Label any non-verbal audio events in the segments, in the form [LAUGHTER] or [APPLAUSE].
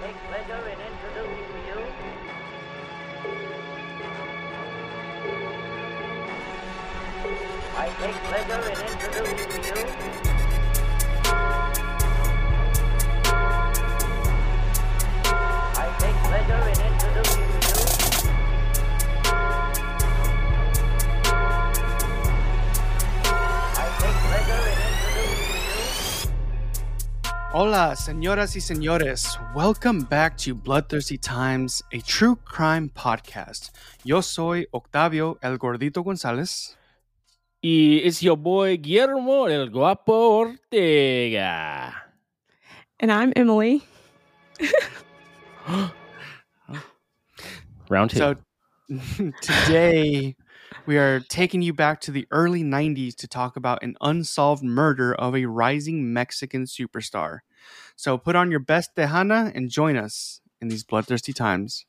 take pleasure in introducing to you. I take pleasure in introducing to you Hola, señoras y señores. Welcome back to Bloodthirsty Times, a true crime podcast. Yo soy Octavio El Gordito González. Y it's your boy Guillermo el Guapo Ortega. And I'm Emily. [GASPS] Round two. So, [LAUGHS] today we are taking you back to the early 90s to talk about an unsolved murder of a rising Mexican superstar. So, put on your best Tejana and join us in these bloodthirsty times.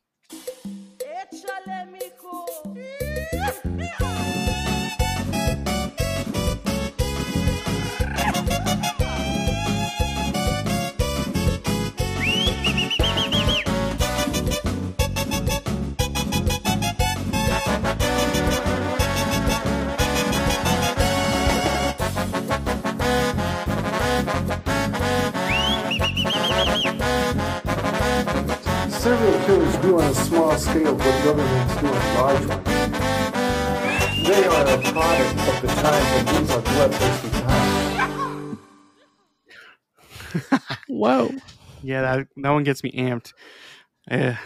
Serial killers do on a small scale what governments do on large ones. They are a product of the time when these are bloodthirsty times. [LAUGHS] Whoa, Yeah, that, that one gets me amped. Eh,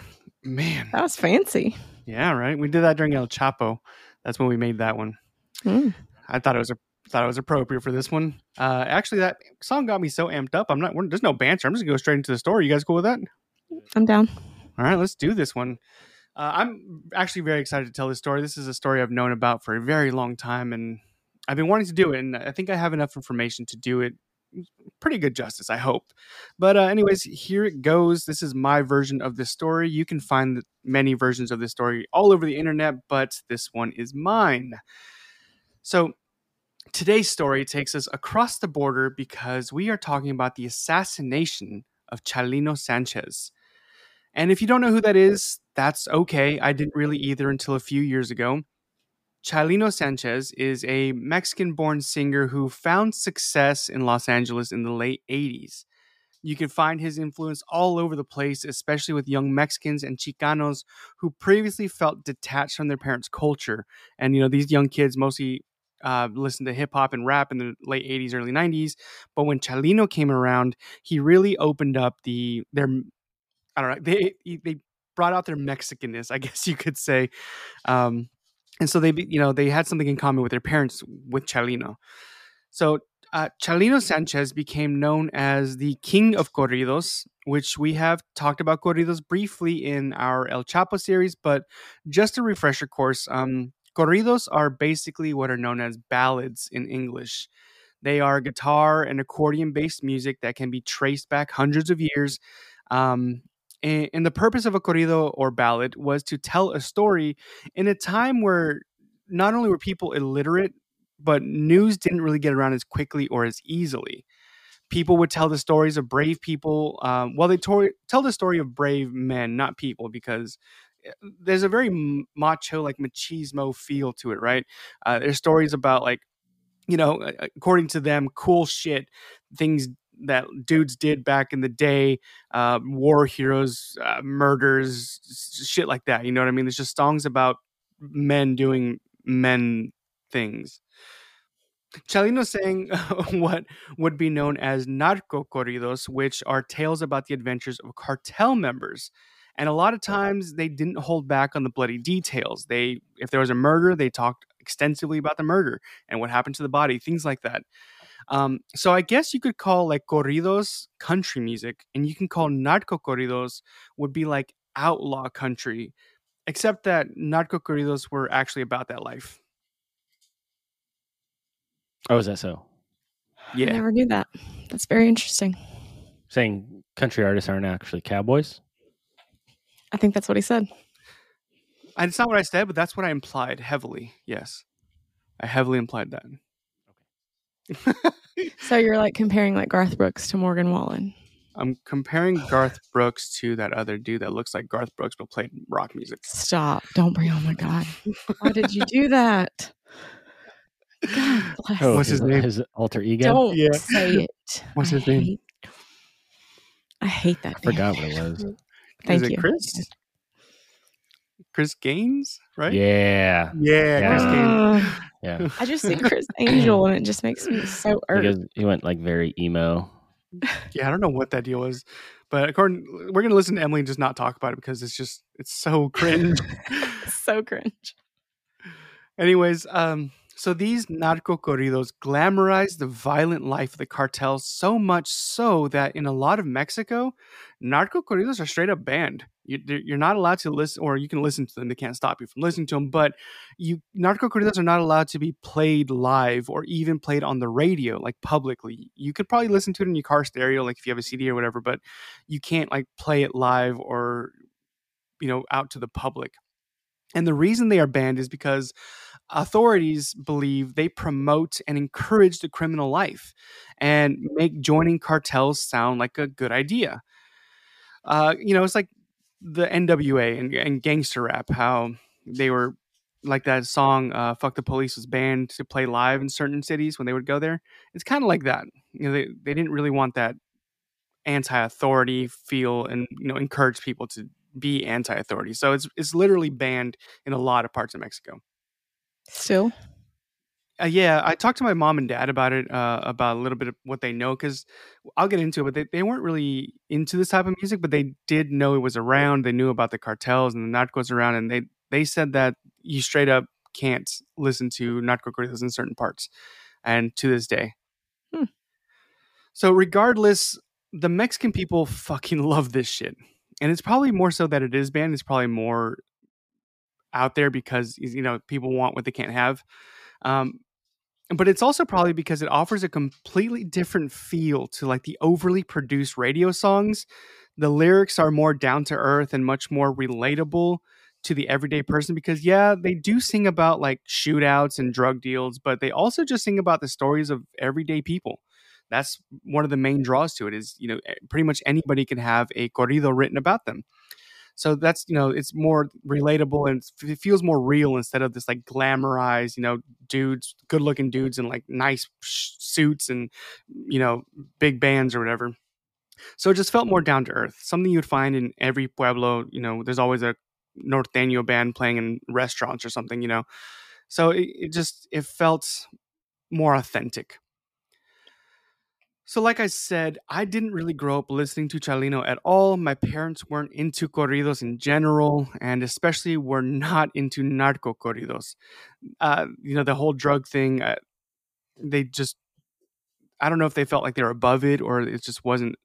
man. that was fancy. Yeah, right. We did that during El Chapo. That's when we made that one. Mm. I thought it was a thought it was appropriate for this one. Uh, actually, that song got me so amped up. I'm not. There's no banter. I'm just gonna go straight into the story. You guys cool with that? I'm down. All right, let's do this one. Uh, I'm actually very excited to tell this story. This is a story I've known about for a very long time, and I've been wanting to do it. And I think I have enough information to do it pretty good justice. I hope. But uh, anyways, here it goes. This is my version of this story. You can find many versions of this story all over the internet, but this one is mine. So today's story takes us across the border because we are talking about the assassination of Chalino Sanchez. And if you don't know who that is, that's okay. I didn't really either until a few years ago. Chalino Sanchez is a Mexican born singer who found success in Los Angeles in the late 80s. You can find his influence all over the place, especially with young Mexicans and Chicanos who previously felt detached from their parents' culture. And, you know, these young kids mostly uh, listened to hip hop and rap in the late 80s, early 90s. But when Chalino came around, he really opened up the their I don't know. They they brought out their Mexicanness, I [LAUGHS] guess you could say. Um, and so they, you know, they had something in common with their parents with Chalino. So uh, Chalino Sanchez became known as the king of corridos, which we have talked about corridos briefly in our El Chapo series. But just a refresher course, um, corridos are basically what are known as ballads in English. They are guitar and accordion based music that can be traced back hundreds of years. Um, and, the purpose of a corrido or ballad was to tell a story in a time where not only were people illiterate, but news didn't really get around as quickly or as easily. People would tell the stories of brave people. Um, well, they tell the story of brave men, not people, because eh, there's a very macho, like machismo feel to it, right? Uh, there's stories about like, you know, according to them, cool shit, things that dudes did back in the day, uh, war heroes, uh, murders, shit like that. You know what I mean? It's just songs about men doing men things. Chalino sang [LAUGHS] what would be known as narco corridos, which are tales about the adventures of cartel members. And a lot of times they didn't hold back on the bloody details. They, if there was a murder, they talked extensively about the murder and what happened to the body, things like that. Um, so I guess you could call like corridos country music, and you can call narco corridos would be like outlaw country, except that narco corridos were actually about that life. oh, is that so? Yeah, I Yeah. never knew that. That's very interesting. Saying country artists aren't actually cowboys? I think that's what he said. And it's not what I said, but that's what I implied heavily. Yes. I heavily implied that. So you're like comparing like Garth Brooks to Morgan Wallen. I'm comparing Garth Brooks to that other dude that looks like Garth Brooks but played rock music. Stop. Don't bring oh my god. Why did you do that? God bless. Oh, What's his name? His alter ego. Don't Yeah. say it. What's I his name? hate- I hate that. I forgot name. what it was. Thank Is it you. Chris? Chris Gaines, right? Yeah, Yeah, Chris Gaines. [SIGHS] Yeah. I just see [LAUGHS] Chris Angel and it just makes me so irked. Because he went like very emo. Yeah, I don't know what that deal was, but according, we're gonna listen to Emily and just not talk about it because it's just it's so cringe. [LAUGHS] so cringe. Anyways, um, so these narco corridos glamorize the violent life of the cartels so much so that in a lot of Mexico, narco corridos are straight up banned. You, you're not allowed to listen, or you can listen to them. They can't stop you from listening to them, but you narco corridos are not allowed to be played live or even played on the radio, like publicly. You could probably listen to it in your car stereo, like if you have a CD or whatever, but you can't like play it live or you know out to the public. And the reason they are banned is because authorities believe they promote and encourage the criminal life and make joining cartels sound like a good idea. Uh, you know, it's like the NWA and, and gangster rap, how they were like that song uh, "Fuck the Police" was banned to play live in certain cities when they would go there. It's kind of like that. You know, they they didn't really want that anti-authority feel and you know encourage people to be anti-authority. So it's it's literally banned in a lot of parts of Mexico. Still. Uh, yeah, I talked to my mom and dad about it, uh, about a little bit of what they know, because I'll get into it, but they, they weren't really into this type of music, but they did know it was around. They knew about the cartels and the narcos around, and they, they said that you straight up can't listen to narco corridos in certain parts, and to this day. Hmm. So, regardless, the Mexican people fucking [LAUGHS] love this shit. And it's probably more so that it is banned. It's probably more out there because, you know, people want what they can't have. Um, but it's also probably because it offers a completely different feel to like the overly produced radio songs. The lyrics are more down to earth and much more relatable to the everyday person because yeah, they do sing about like shootouts and drug deals, but they also just sing about the stories of everyday people. That's one of the main draws to it is, you know, pretty much anybody can have a corrido written about them. So that's, you know, it's more relatable and it feels more real instead of this like glamorized, you know, dudes, good looking dudes in like nice suits and, you know, big bands or whatever. So it just felt more down to earth, something you'd find in every pueblo. You know, there's always a norteño band playing in restaurants or something, you know. So it, it just, it felt more authentic. So, like I said, I didn't really grow up listening to Chalino at all. My parents weren't into corridos in general, and especially were not into narco corridos. Uh, you know, the whole drug thing, uh, they just, I don't know if they felt like they were above it or it just wasn't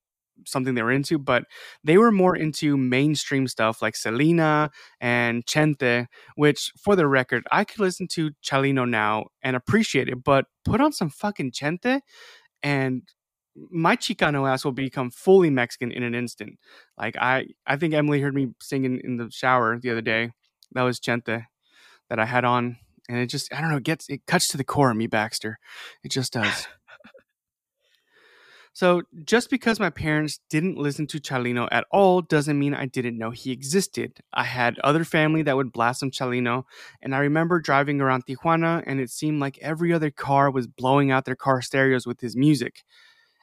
something they were into, but they were more into mainstream stuff like Selena and Chente, which, for the record, I could listen to Chalino now and appreciate it, but put on some fucking Chente and my Chicano ass will become fully Mexican in an instant. Like I, I think Emily heard me singing in the shower the other day. That was Chente that I had on, and it just I don't know, it gets it cuts to the core of me, Baxter. It just does. [LAUGHS] so just because my parents didn't listen to Chalino at all doesn't mean I didn't know he existed. I had other family that would blast some Chalino, and I remember driving around Tijuana, and it seemed like every other car was blowing out their car stereos with his music.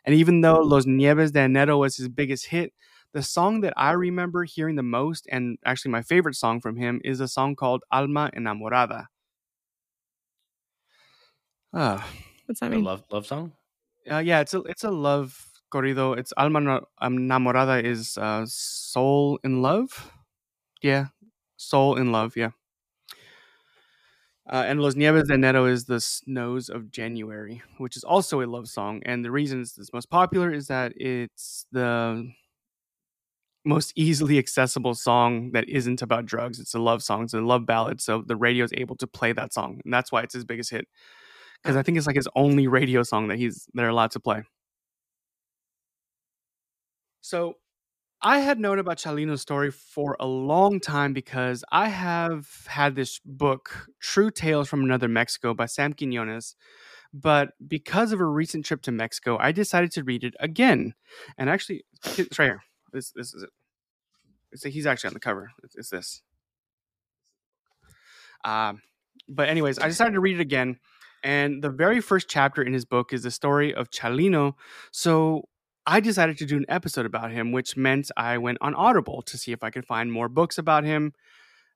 And even though Los Nieves de Enero was his biggest hit, the song that I remember hearing the most, and actually my favorite song from him, is a song called Alma Enamorada. Uh, What's that A mean? love love song. uh, yeah, it's a it's a love corrido. It's Alma Enamorada is uh, soul in love. Yeah, soul in love. Yeah. Uh, and Los Nieves de Enero is the snows of January, which is also a love song. And the reason it's most popular is that it's the most easily accessible song that isn't about drugs. It's a love song. It's a love ballad. So the radio is able to play that song, and that's why it's his biggest hit. Because I think it's like his only radio song that he's they're allowed to play. So I had known about Chalino's story for a long time because I have had this book, True Tales from Another Mexico by Sam Quinones. but because of a recent trip to Mexico, I decided to read it again. And actually, it's right here. This this is it. He's actually on the cover. It's, it's this. Um, but anyways, I decided to read it again, and the very first chapter in his book is the story of Chalino. So I decided to do an episode about him, which meant I went on Audible to see if I could find more books about him.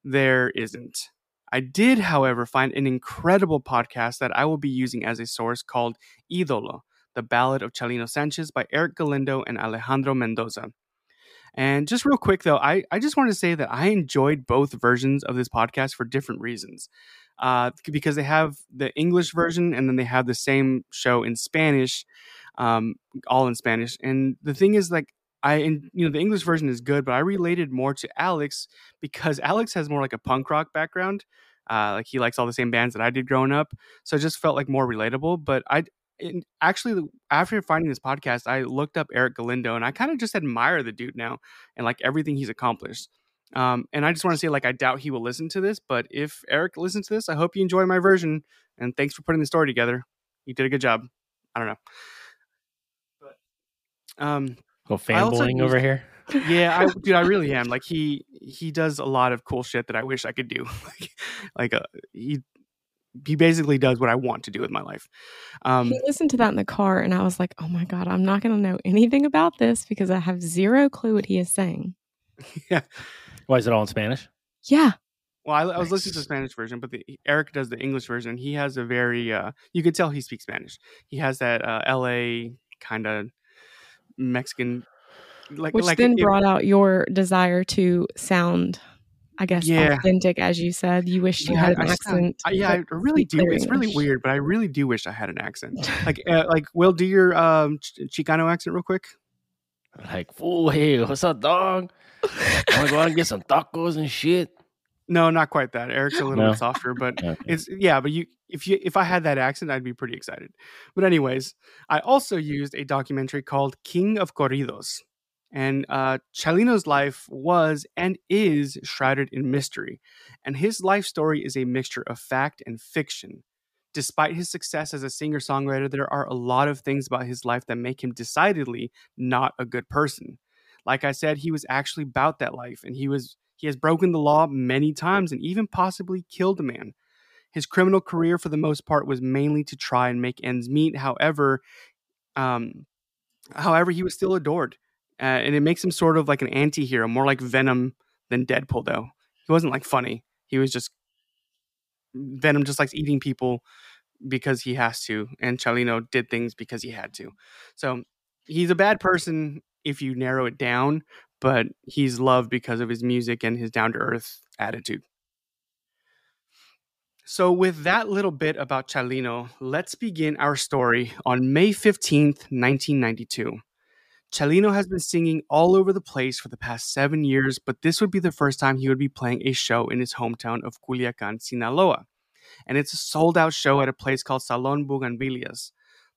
There isn't. I did, however, find an incredible podcast that I will be using as a source called Idolo, the Ballad of Chalino Sanchez by Eric Galindo and Alejandro Mendoza. And just real quick, though, I, I just want to say that I enjoyed both versions of this podcast for different reasons. Uh, because they have the English version and then they have the same show in Spanish, um, all in Spanish. And the thing is, like, I, and, you know, the English version is good, but I related more to Alex because Alex has more like a punk rock background. Uh, like he likes all the same bands that I did growing up, so it just felt like more relatable. But I actually after finding this podcast, I looked up Eric Galindo and I kind of just admire the dude now and like everything he's accomplished. Um, and I just want to say, like, I doubt he will listen to this, but if Eric listens to this, I hope you enjoy my version. And thanks for putting the story together. You did a good job. I don't know. But um, Go I fanboying over here. [LAUGHS] yeah, I, [LAUGHS] dude, I really am. Like he he does a lot of cool shit that I wish I could do. [LAUGHS] like, like uh, he he basically does what I want to do with my life. Um, he listened to that in the car, and I was like, "Oh my god, I'm not going to know anything about this because I have zero clue what he is saying." Yeah. Why is it all in Spanish? Yeah, well, I, I was listening to the Spanish version, but the, Eric does the English version. He has a very uh, you could tell he speaks Spanish. He has that uh, L.A. kind of Mexican, like which like then if- brought out your desire to sound, I guess, Yeah. authentic, as you said. You wished you Yeah, had an sound- accent. I- yeah, I really do. It's really English. weird, but I really do wish I had an accent. [LAUGHS] Like, uh, like, Will, do your um, Ch- Chicano accent real quick. Like, fool, hey, what's up, dog? I'm gonna go out and get some tacos and shit. No, not quite that. Eric's a little No? bit softer, but [LAUGHS] it's yeah. But you, if you, if I had that accent, I'd be pretty excited. But anyways, I also used a documentary called King of Corridos, and uh, Chalino's life was and is shrouded in mystery, and his life story is a mixture of fact and fiction. Despite his success as a singer songwriter, there are a lot of things about his life that make him decidedly not a good person. Like I said, he was actually about that life, and he was he has broken the law many times and even possibly killed a man. His criminal career, for the most part, was mainly to try and make ends meet. However, um, however, he was still adored, uh, and it makes him sort of like an anti-hero, more like Venom than Deadpool. Though he wasn't like funny; he was just Venom. Just likes eating people because he has to, and Chalino did things because he had to. So he's a bad person if you narrow it down, but he's loved because of his music and his down to earth attitude. So, with that little bit about Chalino, let's begin our story on May 15th, 1992. Chalino has been singing all over the place for the past seven years, but this would be the first time he would be playing a show in his hometown of Culiacan, Sinaloa. And it's a sold out show at a place called Salon Buganvillas.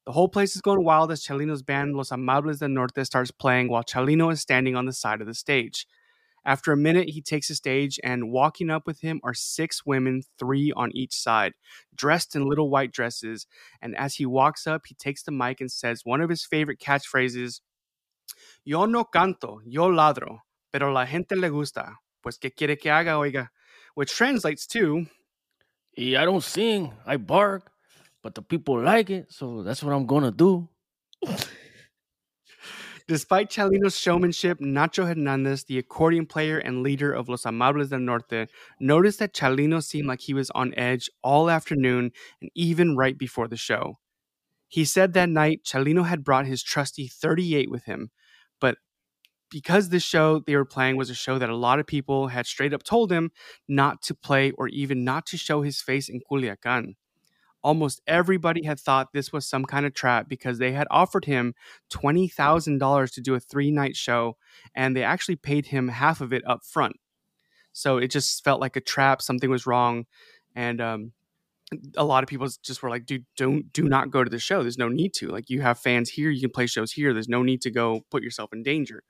The whole place is going wild as Chalino's band Los Amables del Norte starts playing while Chalino is standing on the side of the stage. After a minute, he takes the stage, and walking up with him are six women, three on each side, dressed in little white dresses. And as he walks up, he takes the mic and says one of his favorite catchphrases Yo no canto, yo ladro, pero la gente le gusta, pues que quiere que haga, oiga, which translates to I don't sing, I bark, but the people like it, so that's what I'm gonna do. Despite Chalino's showmanship, Nacho Hernandez, the accordion player and leader of Los Amables del Norte, noticed that Chalino seemed like he was on edge all afternoon and even right before the show. He said that night Chalino had brought his trusty 38 with him, but because this show they were playing was a show that a lot of people had straight up told him not to play or even not to show his face in Culiacan. Almost everybody had thought this was some kind of trap because they had offered him $20,000 to do a three night show and they actually paid him half of it up front. So it just felt like a trap, something was wrong. And um, a lot of people just were like, dude, don't, do not go to the show. There's no need to. Like, you have fans here, you can play shows here. There's no need to go put yourself in danger.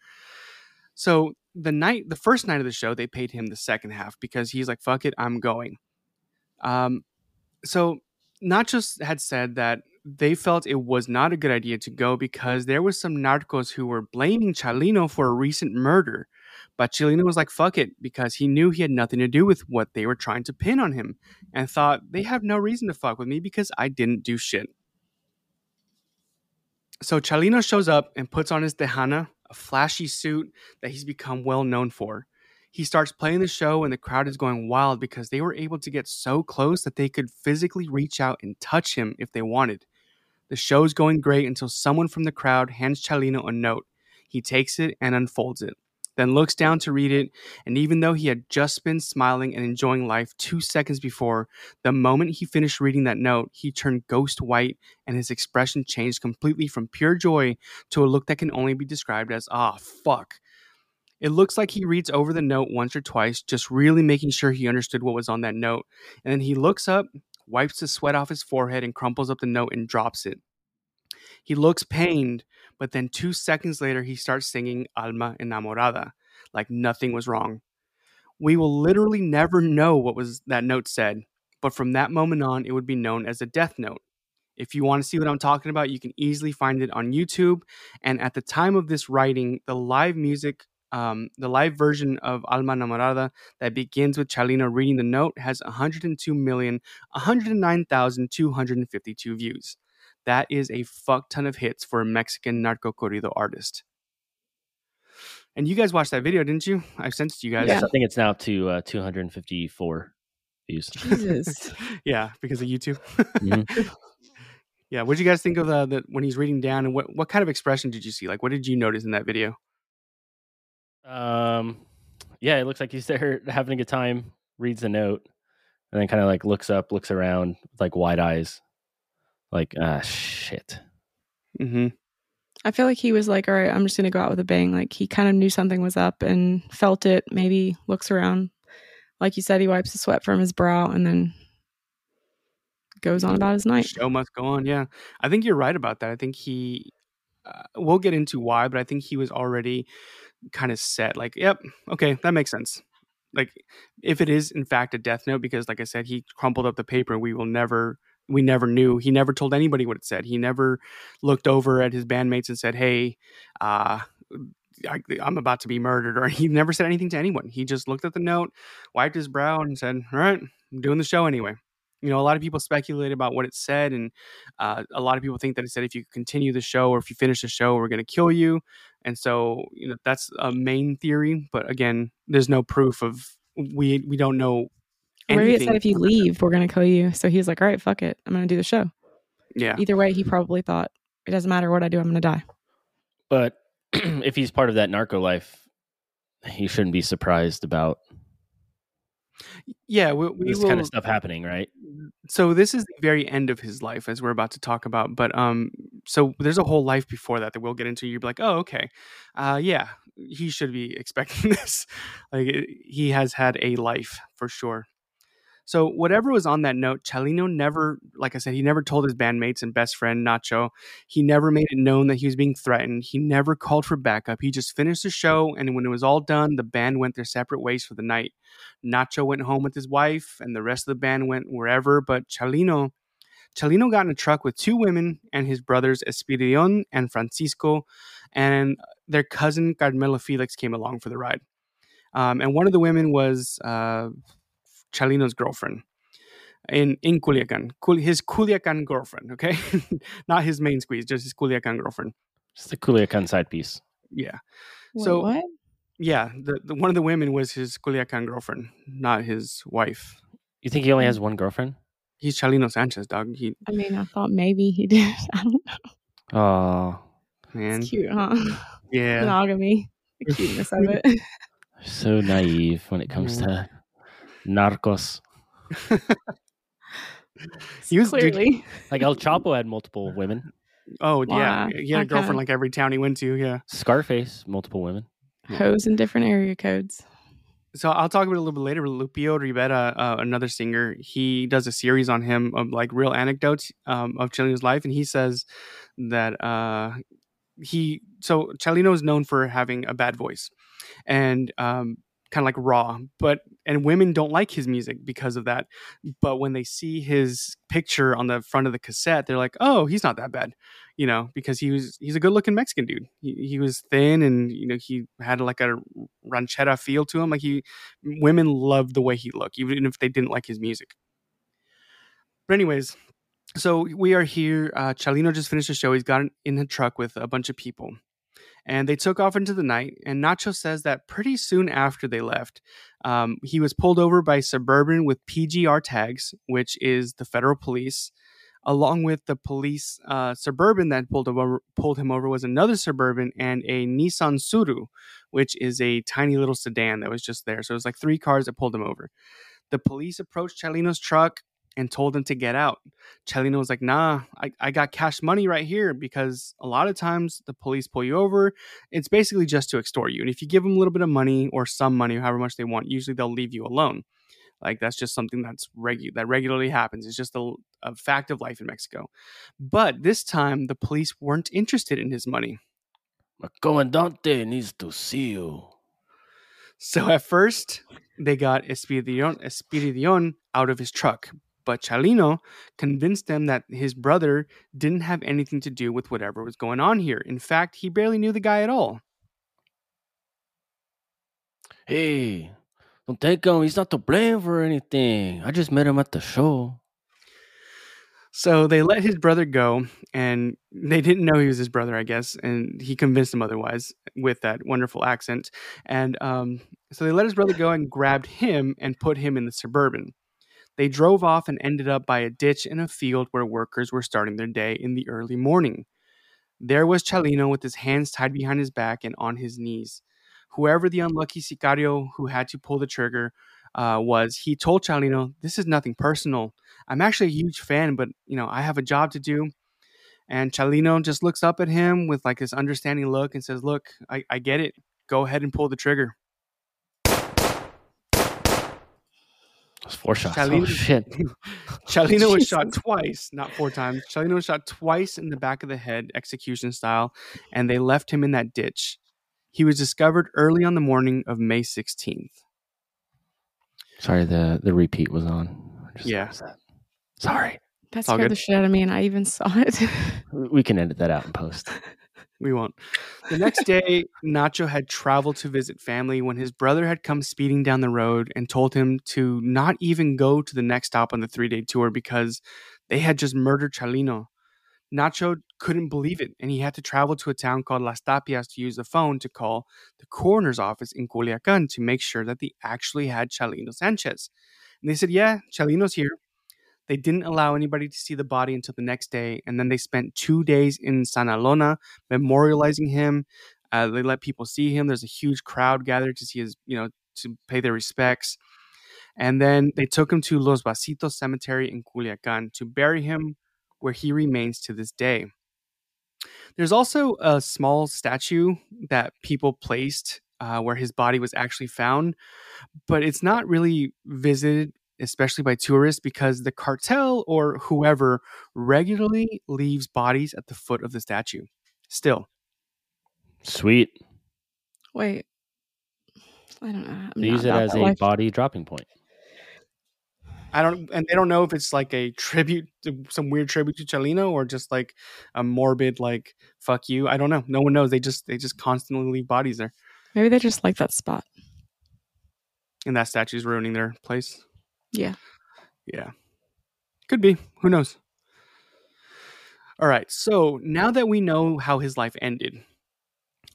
So the night, the first night of the show, they paid him the second half because he's like, fuck it, I'm going. Um, so Nachos had said that they felt it was not a good idea to go because there was some narcos who were blaming Chalino for a recent murder. But Chalino was like, fuck it, because he knew he had nothing to do with what they were trying to pin on him and thought they have no reason to fuck with me because I didn't do shit. So Chalino shows up and puts on his Tejana, a flashy suit that he's become well known for. He starts playing the show, and the crowd is going wild because they were able to get so close that they could physically reach out and touch him if they wanted. The show's going great until someone from the crowd hands Chalino a note. He takes it and unfolds it, then looks down to read it. And even though he had just been smiling and enjoying life two seconds before, the moment he finished reading that note, he turned ghost white and his expression changed completely from pure joy to a look that can only be described as, ah, fuck. It looks like he reads over the note once or twice, just really making sure he understood what was on that note. And then he looks up, wipes the sweat off his forehead, and crumples up the note and drops it. He looks pained, but then two seconds later, he starts singing Alma Enamorada, like nothing was wrong. We will literally never know what was that note said, but from that moment on, it would be known as a death note. If you want to see what I'm talking about, you can easily find it on YouTube. And at the time of this writing, the live music, um, the live version of Alma Enamorada that begins with Chalino reading the note has 102,109,252 views. That is a fuck ton of hits for a Mexican narco corrido artist. And you guys watched that video, didn't you? I sent it to you guys. Yes, I think it's now to uh, 254 views. Jesus. [LAUGHS] yeah, because of YouTube. Mhm. [LAUGHS] yeah, what did you guys think of the, the when he's reading down, and what what kind of expression did you see? Like, what did you notice in that video? Um, yeah, it looks like he's [LAUGHS] there having a good time. Reads the note, and then kind of like looks up, looks around with like wide eyes, like ah shit. Mm-hmm. I feel like he was like, all right, I'm just going to go out with a bang. Like he kind of knew something was up and felt it, maybe looks around. Like you said, he wipes the sweat from his brow and then goes on about his night. Show must go on. Yeah, I think you're right about that. I think he. Uh, we'll get into why, but I think he was already kind of set. Like, yep, okay, that makes sense. Like, if it is in fact a death note, because like I said, he crumpled up the paper. We will never. We never knew. He never told anybody what it said. He never looked over at his bandmates and said, "Hey, uh, I, I'm about to be murdered," or [LAUGHS] he never said anything to anyone. He just looked at the note, wiped his brow, and said, "All right, I'm doing the show anyway." You know, a lot of people speculate about what it said, and uh, a lot of people think that it said, "If you continue the show or if you finish the show, we're going to kill you." And so, you know, that's a main theory. But again, there's no proof of we we don't know. Or Maybe it said if you leave, we're going to kill you. So he was like, all right, fuck it. I'm going to do the show. yeah, Either way, he probably thought it doesn't matter what I do, I'm going to die. But [CLEARS THROAT] if he's part of that narco life, he shouldn't be surprised about yeah, we, we this will, kind of stuff happening, right? so this is the very end of his life as we're about to talk about but um so there's a whole life before that that we'll get into you'll be like oh okay. Uh yeah he should be [LAUGHS] expecting this. Like it- he has had a life for sure so whatever was on that note chalino never like i said he never told his bandmates and best friend nacho he never made it known that he was being threatened he never called for backup he just finished the show and when it was all done the band went their separate ways for the night Nacho went home with his wife, and the rest of the band went wherever. But Chalino, Chalino got in a truck with two women and his brothers Espiridion and Francisco, and their cousin Carmelo Felix came along for the ride. Um, and one of the women was uh, Chalino's girlfriend in in Culiacan, Cul- his Culiacan girlfriend. Okay, [LAUGHS] not his main squeeze, just his Culiacan girlfriend. Just the Culiacan side piece. Yeah, Wait, So- what? yeah. The, the one of the women was his Culiacan girlfriend, not his wife. You think he only has mm. one girlfriend? He's Chalino Sanchez, dog. He I mean, I thought maybe he [LAUGHS] did. I don't know. Oh, man, It's cute, huh? yeah. Monogamy. The [LAUGHS] cuteness of it. so naive when it comes to narcos. He was- dude- Clearly. Like El Chapo had multiple women. Oh yeah, Wow, he had a girlfriend okay. like every town he went to. Yeah. Scarface, multiple women. Hoes in different area codes. So I'll talk about it a little bit later. Lupillo Rivera, uh, another singer, he does a series on him of like real anecdotes um, of Chalino's life, and he says that uh, he so Chalino is known for having a bad voice, and um, kind of like raw. But and women don't like his music because of that. But when they see his picture on the front of the cassette, they're like, "Oh, he's not that bad," you know, because he was he's a good looking Mexican dude. He, he was thin and you know he had like a ranchera feel to him. Like he, women loved the way he looked, even if they didn't like his music. But anyways, so we are here. Uh, Chalino just finished the show. He's got in a truck with a bunch of people, and they took off into the night. And Nacho says that pretty soon after they left, um, he was pulled over by Suburban with PGR tags, which is the federal police. Along with the police, uh, Suburban that pulled over, pulled him over was another Suburban and a Nissan Tsuru, which is a tiny little sedan that was just there. So it was like three cars that pulled him over. The police approached Chalino's truck and told him to get out. Chalino was like, nah, I, I got cash money right here because a lot of times the police pull you over. It's basically just to extort you. And if you give them a little bit of money or some money, however much they want, usually they'll leave you alone. Like that's just something that's regu- that regularly happens. It's just a, a fact of life in Mexico. But this time the police weren't interested in his money. My comandante needs to see you. So at first they got Espiridion, Espiridion out of his truck, but Chalino convinced them that his brother didn't have anything to do with whatever was going on here. In fact, he barely knew the guy at all. Hey, don't take him. He's not to blame for anything. I just met him at the show. So they let his brother go, and they didn't know he was his brother, I guess, and he convinced them otherwise with that wonderful accent. And um, so they let his brother go and grabbed him and put him in the suburban. They drove off and ended up by a ditch in a field where workers were starting their day in the early morning. There was Chalino with his hands tied behind his back and on his knees. Whoever the unlucky sicario who had to pull the trigger uh, was, he told Chalino, "This is nothing personal. I'm actually a huge fan, but you know I have a job to do." And Chalino just looks up at him with like this understanding look and says, "Look, I, I get it. Go ahead and pull the trigger." That's four shots. Oh, Chalino- shit. [LAUGHS] Chalino was shot twice, not four times. Chalino was shot twice in the back of the head, execution style, and they left him in that ditch. He was discovered early on the morning of May 16th. Sorry, the, the repeat was on. Just Yeah. noticed. Sorry. That all scared the shit out of me, and I even saw it. We can edit that out in post. [LAUGHS] We won't. The next [LAUGHS] day, Nacho had traveled to visit family when his brother had come speeding down the road and told him to not even go to the next stop on the three day tour because they had just murdered Chalino. Nacho couldn't believe it, and he had to travel to a town called Las Tapias to use the phone to call the coroner's office in Culiacan to make sure that they actually had Chalino Sanchez. And they said, Yeah, Chalino's here. They didn't allow anybody to see the body until the next day, and then they spent two days in Sinaloa memorializing him. Uh, they let people see him. There's a huge crowd gathered to see his, you know, to pay their respects. And then they took him to Los Vasitos Cemetery in Culiacan to bury him, where he remains to this day. There's also a small statue that people placed uh, where his body was actually found, but it's not really visited, especially by tourists, because the cartel or whoever regularly leaves bodies at the foot of the statue. Still, Sweet. Wait, I don't know. I'm They use it as a life. body dropping point. I don't, and they don't know if it's like a tribute, to, some weird tribute to Chalino, or just like a morbid, like "fuck you." I don't know. No one knows. They just, they just constantly leave bodies there, Maybe they just like that spot. and that statue's ruining their place. Yeah. Yeah. Could be. Who knows? All right. So now that we know how his life ended,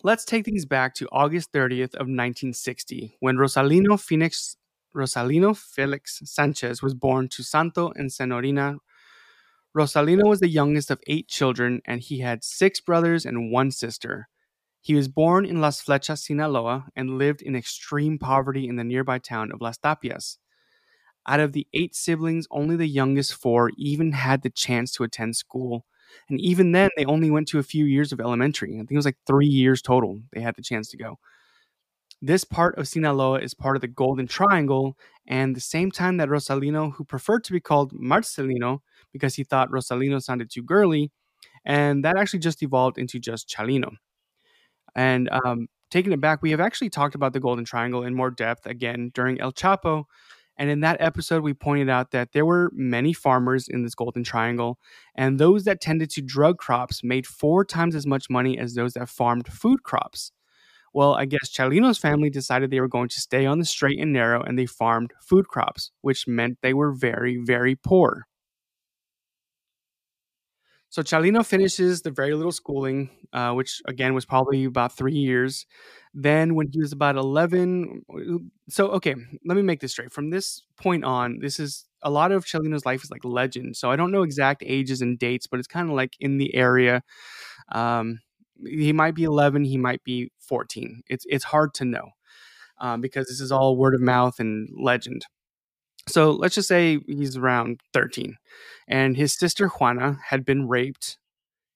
let's take things back to August 30th of 1960 when Rosalino Phoenix Rosalino Felix Sanchez was born to Santo and Senorina. Rosalino was the youngest of eight children and he had six brothers and one sister. He was born in Las Flechas, Sinaloa, and lived in extreme poverty in the nearby town of Las Tapias. Out of the eight siblings, only the youngest four even had the chance to attend school. And even then, they only went to a few years of elementary. I think it was like three years total they had the chance to go. This part of Sinaloa is part of the Golden Triangle, and the same time that Rosalino, who preferred to be called Marcelino because he thought Rosalino sounded too girly, and that actually just evolved into just Chalino. And um, taking it back, we have actually talked about the Golden Triangle in more depth again during El Chapo. And in that episode, we pointed out that there were many farmers in this Golden Triangle, and those that tended to drug crops made four times as much money as those that farmed food crops. Well, I guess Chalino's family decided they were going to stay on the straight and narrow, and they farmed food crops, which meant they were very, very poor. So Chalino finishes the very little schooling, uh, which again was probably about three years. Then, when he was about 11, so okay, let me make this straight. From this point on, this is a lot of Chalino's life is like legend. So I don't know exact ages and dates, but it's kind of like in the area. Um, he might be 11, he might be 14. It's it's hard to know um, because this is all word of mouth and legend. So let's just say he's around 13, and his sister Juana had been raped,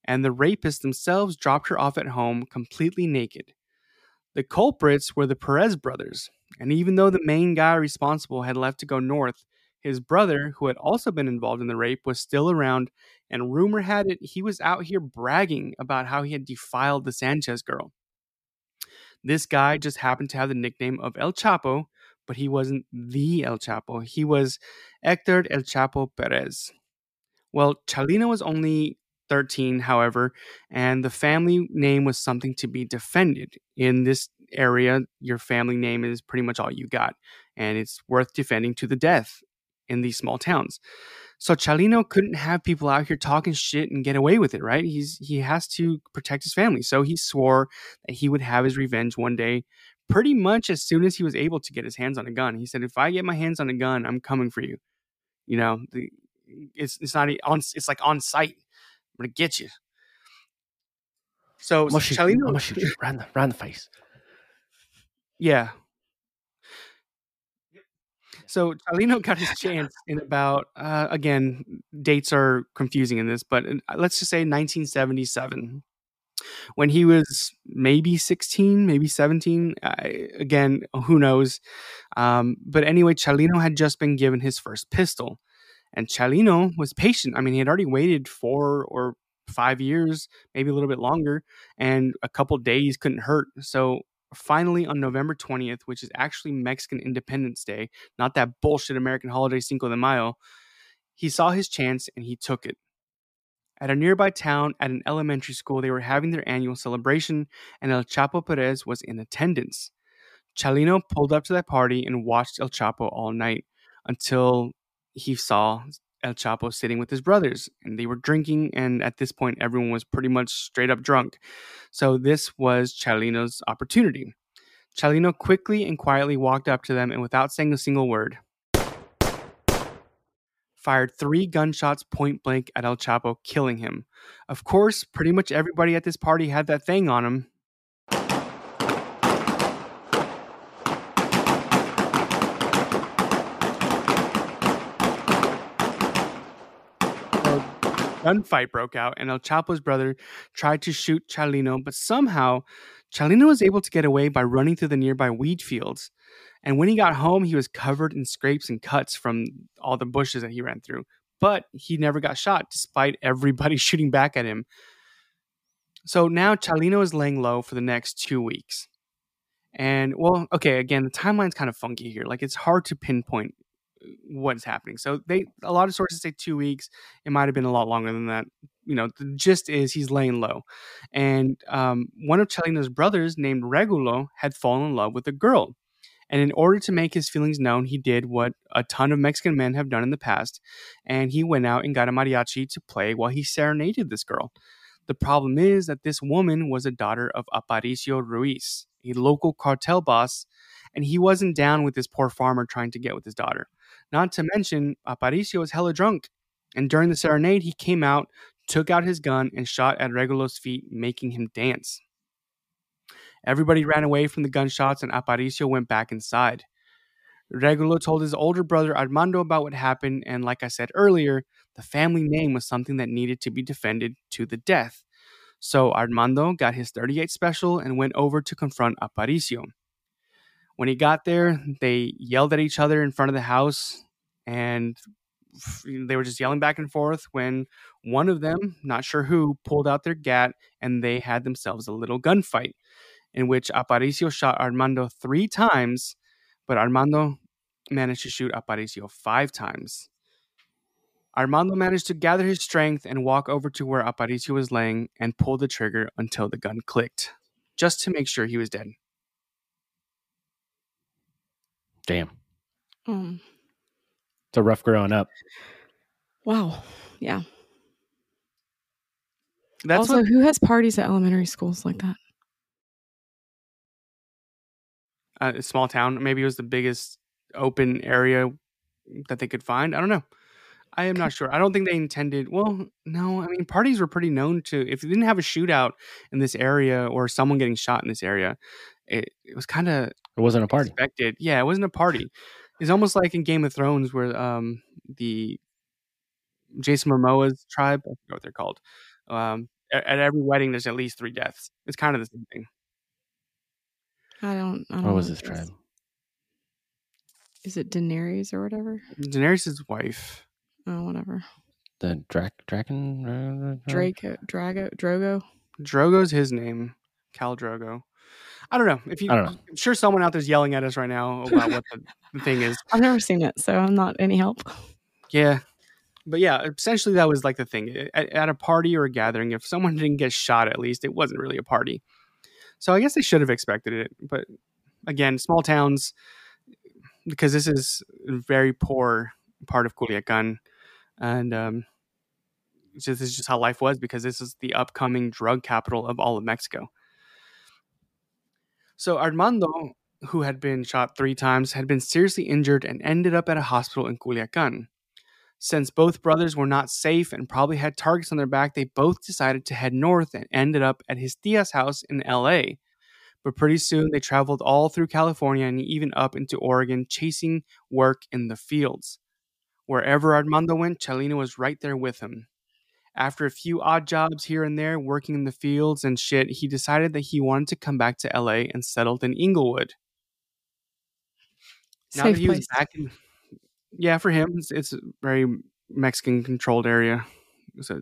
and the rapists themselves dropped her off at home completely naked. The culprits were the Perez brothers, and even though the main guy responsible had left to go north, his brother, who had also been involved in the rape, was still around, and rumor had it he was out here bragging about how he had defiled the Sanchez girl. This guy just happened to have the nickname of El Chapo, but he wasn't the El Chapo. He was Hector El Chapo Perez. Well, Chalino was only 13, however, and the family name was something to be defended. In this area, your family name is pretty much all you got, and it's worth defending to the death in these small towns. So Chalino couldn't have people out here talking shit and get away with it, right? He's he has to protect his family. So he swore that he would have his revenge one day pretty much as soon as he was able to get his hands on a gun. He said, "If I get my hands on a gun, I'm coming for you." You know, the, it's it's not on. It's like on site. I'm gonna get you. So I'm gonna shoot you. Chalino, I'm shoot you round the round the face. yeah. So Chalino got his chance in about uh, again dates are confusing in this, but let's just say 1977 when he was maybe 16, maybe 17. I, again, who knows? Um, but anyway, Chalino had just been given his first pistol. And Chalino was patient. I mean, he had already waited four or five years, maybe a little bit longer, and a couple days couldn't hurt. So finally, on November 20th, which is actually Mexican Independence Day, not that bullshit American holiday Cinco de Mayo, he saw his chance and he took it. At a nearby town, at an elementary school, they were having their annual celebration, and El Chapo Perez was in attendance. Chalino pulled up to that party and watched El Chapo all night until he saw El Chapo sitting with his brothers, and they were drinking. And at this point, everyone was pretty much straight up drunk. So, this was Chalino's opportunity. Chalino quickly and quietly walked up to them, and without saying a single word, fired three gunshots point blank at El Chapo, killing him. Of course, pretty much everybody at this party had that thing on him. Gunfight broke out, and El Chapo's brother tried to shoot Chalino, but somehow Chalino was able to get away by running through the nearby wheat fields. And when he got home, he was covered in scrapes and cuts from all the bushes that he ran through. But he never got shot, despite everybody [LAUGHS] shooting back at him. So now Chalino is laying low for the next two weeks. And well, okay, again, the timeline's kind of funky here. Like it's hard to pinpoint what's happening. So they a lot of sources say two weeks. It might have been a lot longer than that. You know, the gist is he's laying low. And um, one of Chalino's brothers, named Regulo, had fallen in love with a girl. And in order to make his feelings known, he did what a ton of Mexican men have done in the past. And he went out and got a mariachi to play while he serenaded this girl. The problem is that this woman was a daughter of Aparicio Ruiz, a local cartel boss, and he wasn't down with this poor farmer trying to get with his daughter. Not to mention, Aparicio was hella drunk. And during the serenade, he came out, took out his gun, and shot at Regulo's feet, making him dance. Everybody ran away from the gunshots, and Aparicio went back inside. Regulo told his older brother Armando about what happened, and like I said earlier, the family name was something that needed to be defended to the death. So Armando got his 38 special and went over to confront Aparicio. When he got there, they yelled at each other in front of the house, and they were just yelling back and forth when one of them, not sure who, pulled out their gat and they had themselves a little gunfight. In which Aparicio shot Armando three times, but Armando managed to shoot Aparicio five times. Armando managed to gather his strength and walk over to where Aparicio was laying and pull the trigger until the gun clicked, just to make sure he was dead. Damn. Um, It's a rough growing up. wow. Yeah. That's also, what who has parties at elementary schools like that? Uh, a small town. Maybe it was the biggest open area that they could find. I don't know. I am not sure. I don't think they intended. Well, no. I mean, parties were pretty known to. If you didn't have a shootout in this area or someone getting shot in this area, it, it was kind of It wasn't a party. expected. Yeah, it wasn't a party. It's almost like in Game of Thrones where um the Jason Momoa's tribe, I forget what they're called. Um, a- at every wedding, there's at least three deaths. It's kind of the same thing. I don't. I don't What know was this it is. tribe? Is it Daenerys or whatever? Daenerys' wife. Oh, whatever. The Drac Draken Draco, Drago, Drogo. Drogo's his name. Khal Drogo. I don't know. If you, I don't know. I'm sure someone out there's yelling at us right now about what the, the thing is. [LAUGHS] I've never seen it, so I'm not any help. Yeah. But yeah, essentially that was like the thing. At, at a party or a gathering, if someone didn't get shot, at least it wasn't really a party. So I guess they should have expected it. But again, small towns, because this is a very poor part of Culiacan. And um, this is just how life was because this is the upcoming drug capital of all of Mexico. So Armando, who had been shot three times, had been seriously injured and ended up at a hospital in Culiacan. Since both brothers were not safe and probably had targets on their back, they both decided to head north and ended up at his tia's house in LA. But pretty soon they traveled all through California and even up into Oregon, chasing work in the fields. Wherever Armando went, Chalino was right there with him. After a few odd jobs here and there, working in the fields and shit, he decided that he wanted to come back to LA and settled in Inglewood. Now Safe that he was place. back in, yeah, for him, it's, it's a very Mexican controlled area. So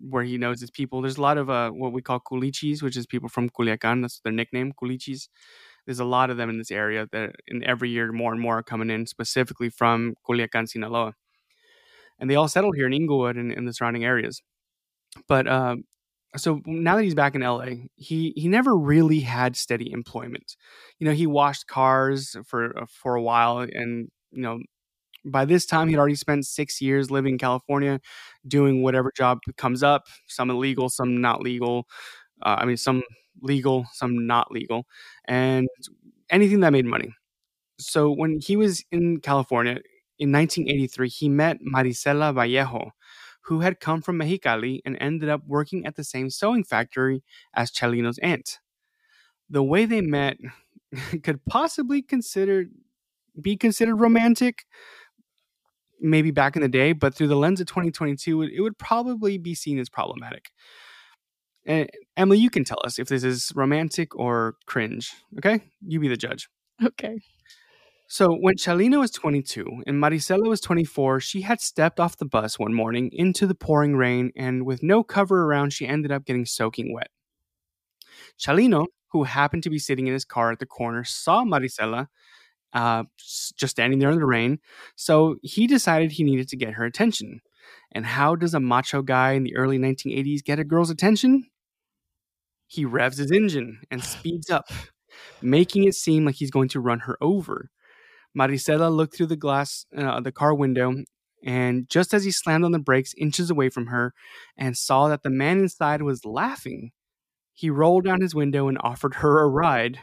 where he knows his people. There's a lot of uh, what we call culichis, which is people from Culiacan. That's their nickname, culichis. There's a lot of them in this area that, in every year, more and more are coming in, specifically from Culiacan, Sinaloa, and they all settled here in Inglewood and in the surrounding areas. But uh, so now that he's back in LA, he he never really had steady employment. You know, he washed cars for uh, for a while, and you know, by this time he'd already spent six years living in California, doing whatever job comes up. Some illegal, some not legal. Uh, I mean, some legal, some not legal, and anything that made money. So when he was in California in 1983, he met Marisela Vallejo, who had come from Mexicali and ended up working at the same sewing factory as Chalino's aunt. The way they met [LAUGHS] could possibly consider be considered romantic, maybe back in the day, but through the lens of 2022, it, would probably be seen as problematic. And Emily, you can tell us if this is romantic or cringe. Okay, you be the judge. Okay. So, when Chalino was 22 and Marisela was 24, she had stepped off the bus one morning into the pouring rain, and with no cover around, she ended up getting soaking wet. Chalino, who happened to be sitting in his car at the corner, saw Marisela uh, just standing there in the rain, so he decided he needed to get her attention. And how does a macho guy in the early 1980s get a girl's attention? He revs his engine and speeds up, making it seem like he's going to run her over. Marisela looked through the glass uh, the car window, and just as he slammed on the brakes inches away from her and saw that the man inside was laughing, he rolled down his window and offered her a ride,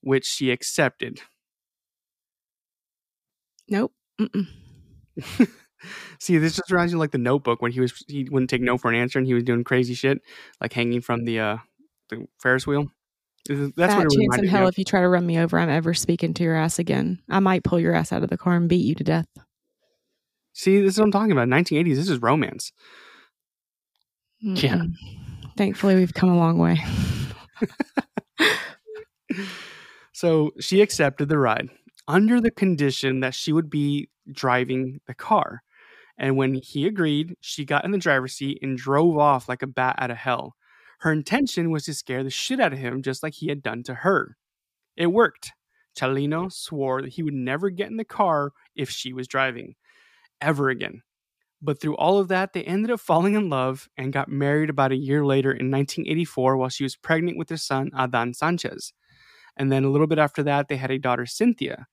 which she accepted. Nope. [LAUGHS] See, this just reminds you of, like the Notebook when he was he wouldn't take no for an answer and he was doing crazy shit, like hanging from the uh the Ferris wheel. That's Fat what it chance in hell of. if you try to run me over, I'm ever speaking to your ass again. I might pull your ass out of the car and beat you to death. See, this is what I'm talking about. 1980s. This is romance. Yeah. Mm-mm. Thankfully, we've come a long way. [LAUGHS] So she accepted the ride under the condition that she would be driving the car. And when he agreed, she got in the driver's seat and drove off like a bat out of hell. Her intention was to scare the shit out of him, just like he had done to her. It worked. Chalino swore that he would never get in the car if she was driving, ever again. But through all of that, they ended up falling in love and got married about a year later in 1984 while she was pregnant with their son, Adan Sanchez. And then a little bit after that, they had a daughter, Cynthia.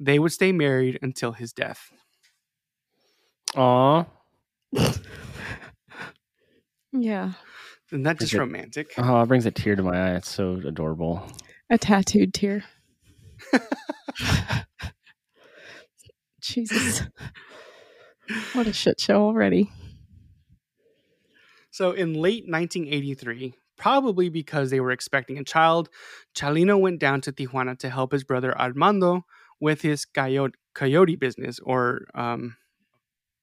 They would stay married until his death. Aw. [LAUGHS] Yeah. Isn't that just romantic? Oh, it brings a tear to my eye. It's so adorable. A tattooed tear. [LAUGHS] Jesus. What a shit show already. So in late 1983, probably because they were expecting a child, Chalino went down to Tijuana to help his brother Armando with his coyote, coyote business or um,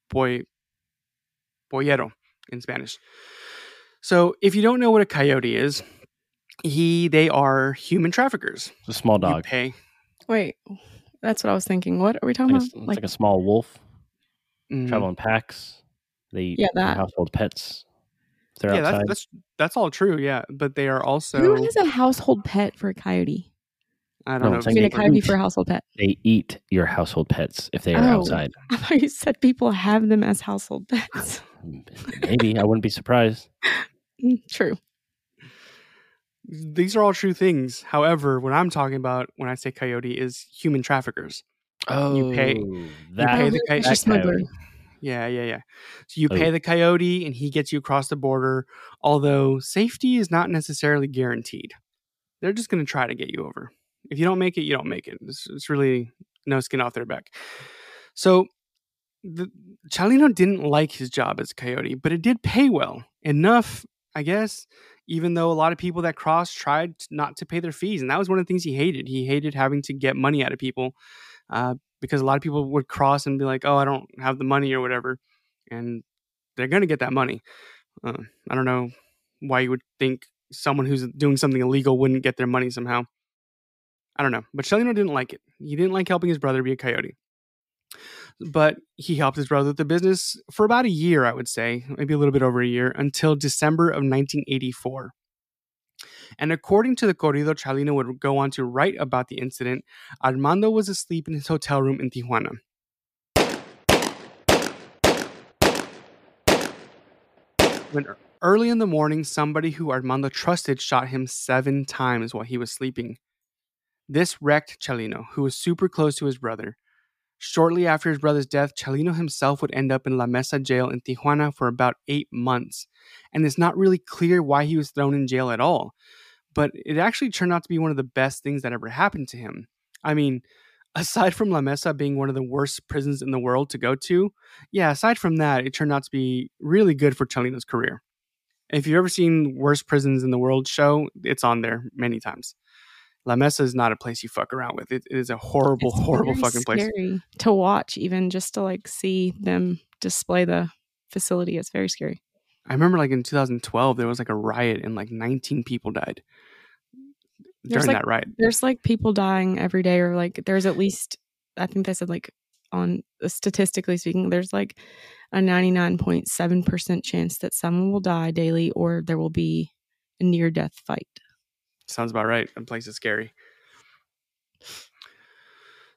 boy, boyero in Spanish. So if you don't know what a coyote is, he they are human traffickers. It's a small You dog. pay Wait, that's what I was thinking. What are we It's talking like, a, about? it's like a small wolf. Mhm. Travel in packs. They eat Yeah, that. household pets. They're yeah, outside. that's, that's that's all true. Yeah, but they are also Who has a household pet for a coyote? I don't I'm know. I saying mean, a they coyote eat. for a household pet. they eat your household pets if they are Oh. outside. [LAUGHS] I thought you said people have them as household pets. Maybe I wouldn't be surprised. [LAUGHS] Mm, True. these are all true things. However, what I'm talking about when I say coyote is human traffickers. Oh, You pay- that, pay the Oh, coy- that coyote. Yeah, yeah, yeah. So you pay Oh. the coyote and he gets you across the border, although safety is not necessarily guaranteed. They're just going to try to get you over. If you don't make it, you don't make it. It's, it's really no skin off their back. So the, Chalino didn't like his job as a coyote, but it did pay well. Enough, I guess, even though a lot of people that crossed tried not to pay their fees. And that was one of the things he hated. He hated having to get money out of people uh, because a lot of people would cross and be like, oh, I don't have the money or whatever. And they're going to get that money. Uh, I don't know why you would think someone who's doing something illegal wouldn't get their money somehow. I don't know. But Chalino didn't like it. He didn't like helping his brother be a coyote. But he helped his brother with the business for about a year, I would say, maybe a little bit over a year, until December of 1984. And according to the Corrido, Chalino would go on to write about the incident. Armando was asleep in his hotel room in Tijuana. When early in the morning, somebody who Armando trusted shot him seven times while he was sleeping. This wrecked Chalino, who was super close to his brother. Shortly after his brother's death, Chalino himself would end up in La Mesa jail in Tijuana for about eight months. And it's not really clear why he was thrown in jail at all. But it actually turned out to be one of the best things that ever happened to him. I mean, [LAUGHS] aside from La Mesa being one of the worst prisons in the world to go to, yeah, aside from that, it turned out to be really good for Chalino's career. If you've ever seen Worst Prisons in the World show, it's on there many times. La Mesa is not a place you fuck around with. It, it is a horrible, It's horrible fucking place. to watch, even just to like see them display the facility. It's very scary. I remember like in 2012, there was like a riot and like 19 people died There's, during like, that riot. There's like people dying every day, or like there's at least I think they said like on statistically speaking, there's like a 99.7% chance that someone will die daily, or there will be a near death fight. Sounds about right. That place is scary.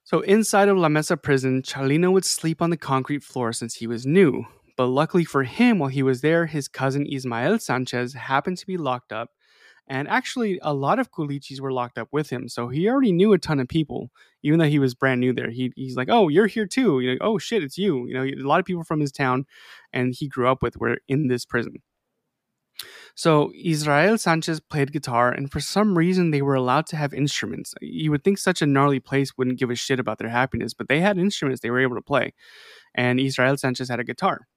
So inside of La Mesa prison, Chalino would sleep on the concrete floor since he was new. But luckily for him, while he was there, his cousin Ismael Sanchez happened to be locked up. And actually, a lot of Culichis were locked up with him. So he already knew a ton of people, even though he was brand new there. He, he's like, oh, you're here too. You know, oh, shit, it's you. You know, a lot of people from his town and he grew up with were in this prison. So Israel Sanchez played guitar, and for some reason they were allowed to have instruments. You would think such a gnarly place wouldn't give a shit about their happiness, but they had instruments they were able to play, and Israel Sanchez had a guitar.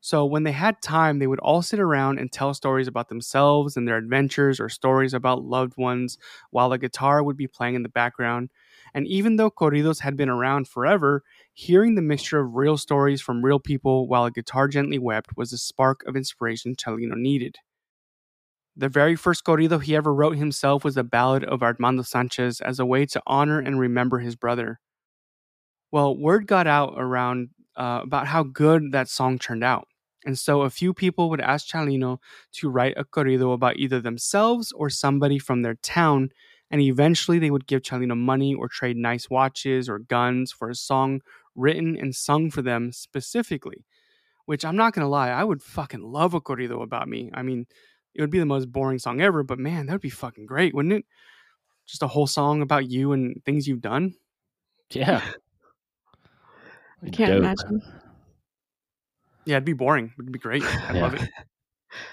So when they had time, they would all sit around and tell stories about themselves and their adventures, or stories about loved ones, while the guitar would be playing in the background. And even though corridos had been around forever, hearing the mixture of real stories from real people while a guitar gently wept was the spark of inspiration Chalino needed. The very first corrido he ever wrote himself was a ballad of Armando Sanchez as a way to honor and remember his brother. Well, word got out around uh, about how good that song turned out, And so a few people would ask Chalino to write a corrido about either themselves or somebody from their town. And eventually they would give Chalino money or trade nice watches or guns for a song written and sung for them specifically. Which I'm not going to lie, I would fucking love a corrido about me. I mean, it would be the most boring song ever, but man, that would be fucking great, wouldn't it? Just a whole song about you and things you've done. Yeah. [LAUGHS] I can't Dope. imagine. Yeah, it'd be boring. It'd be great. I Yeah. love it. [LAUGHS]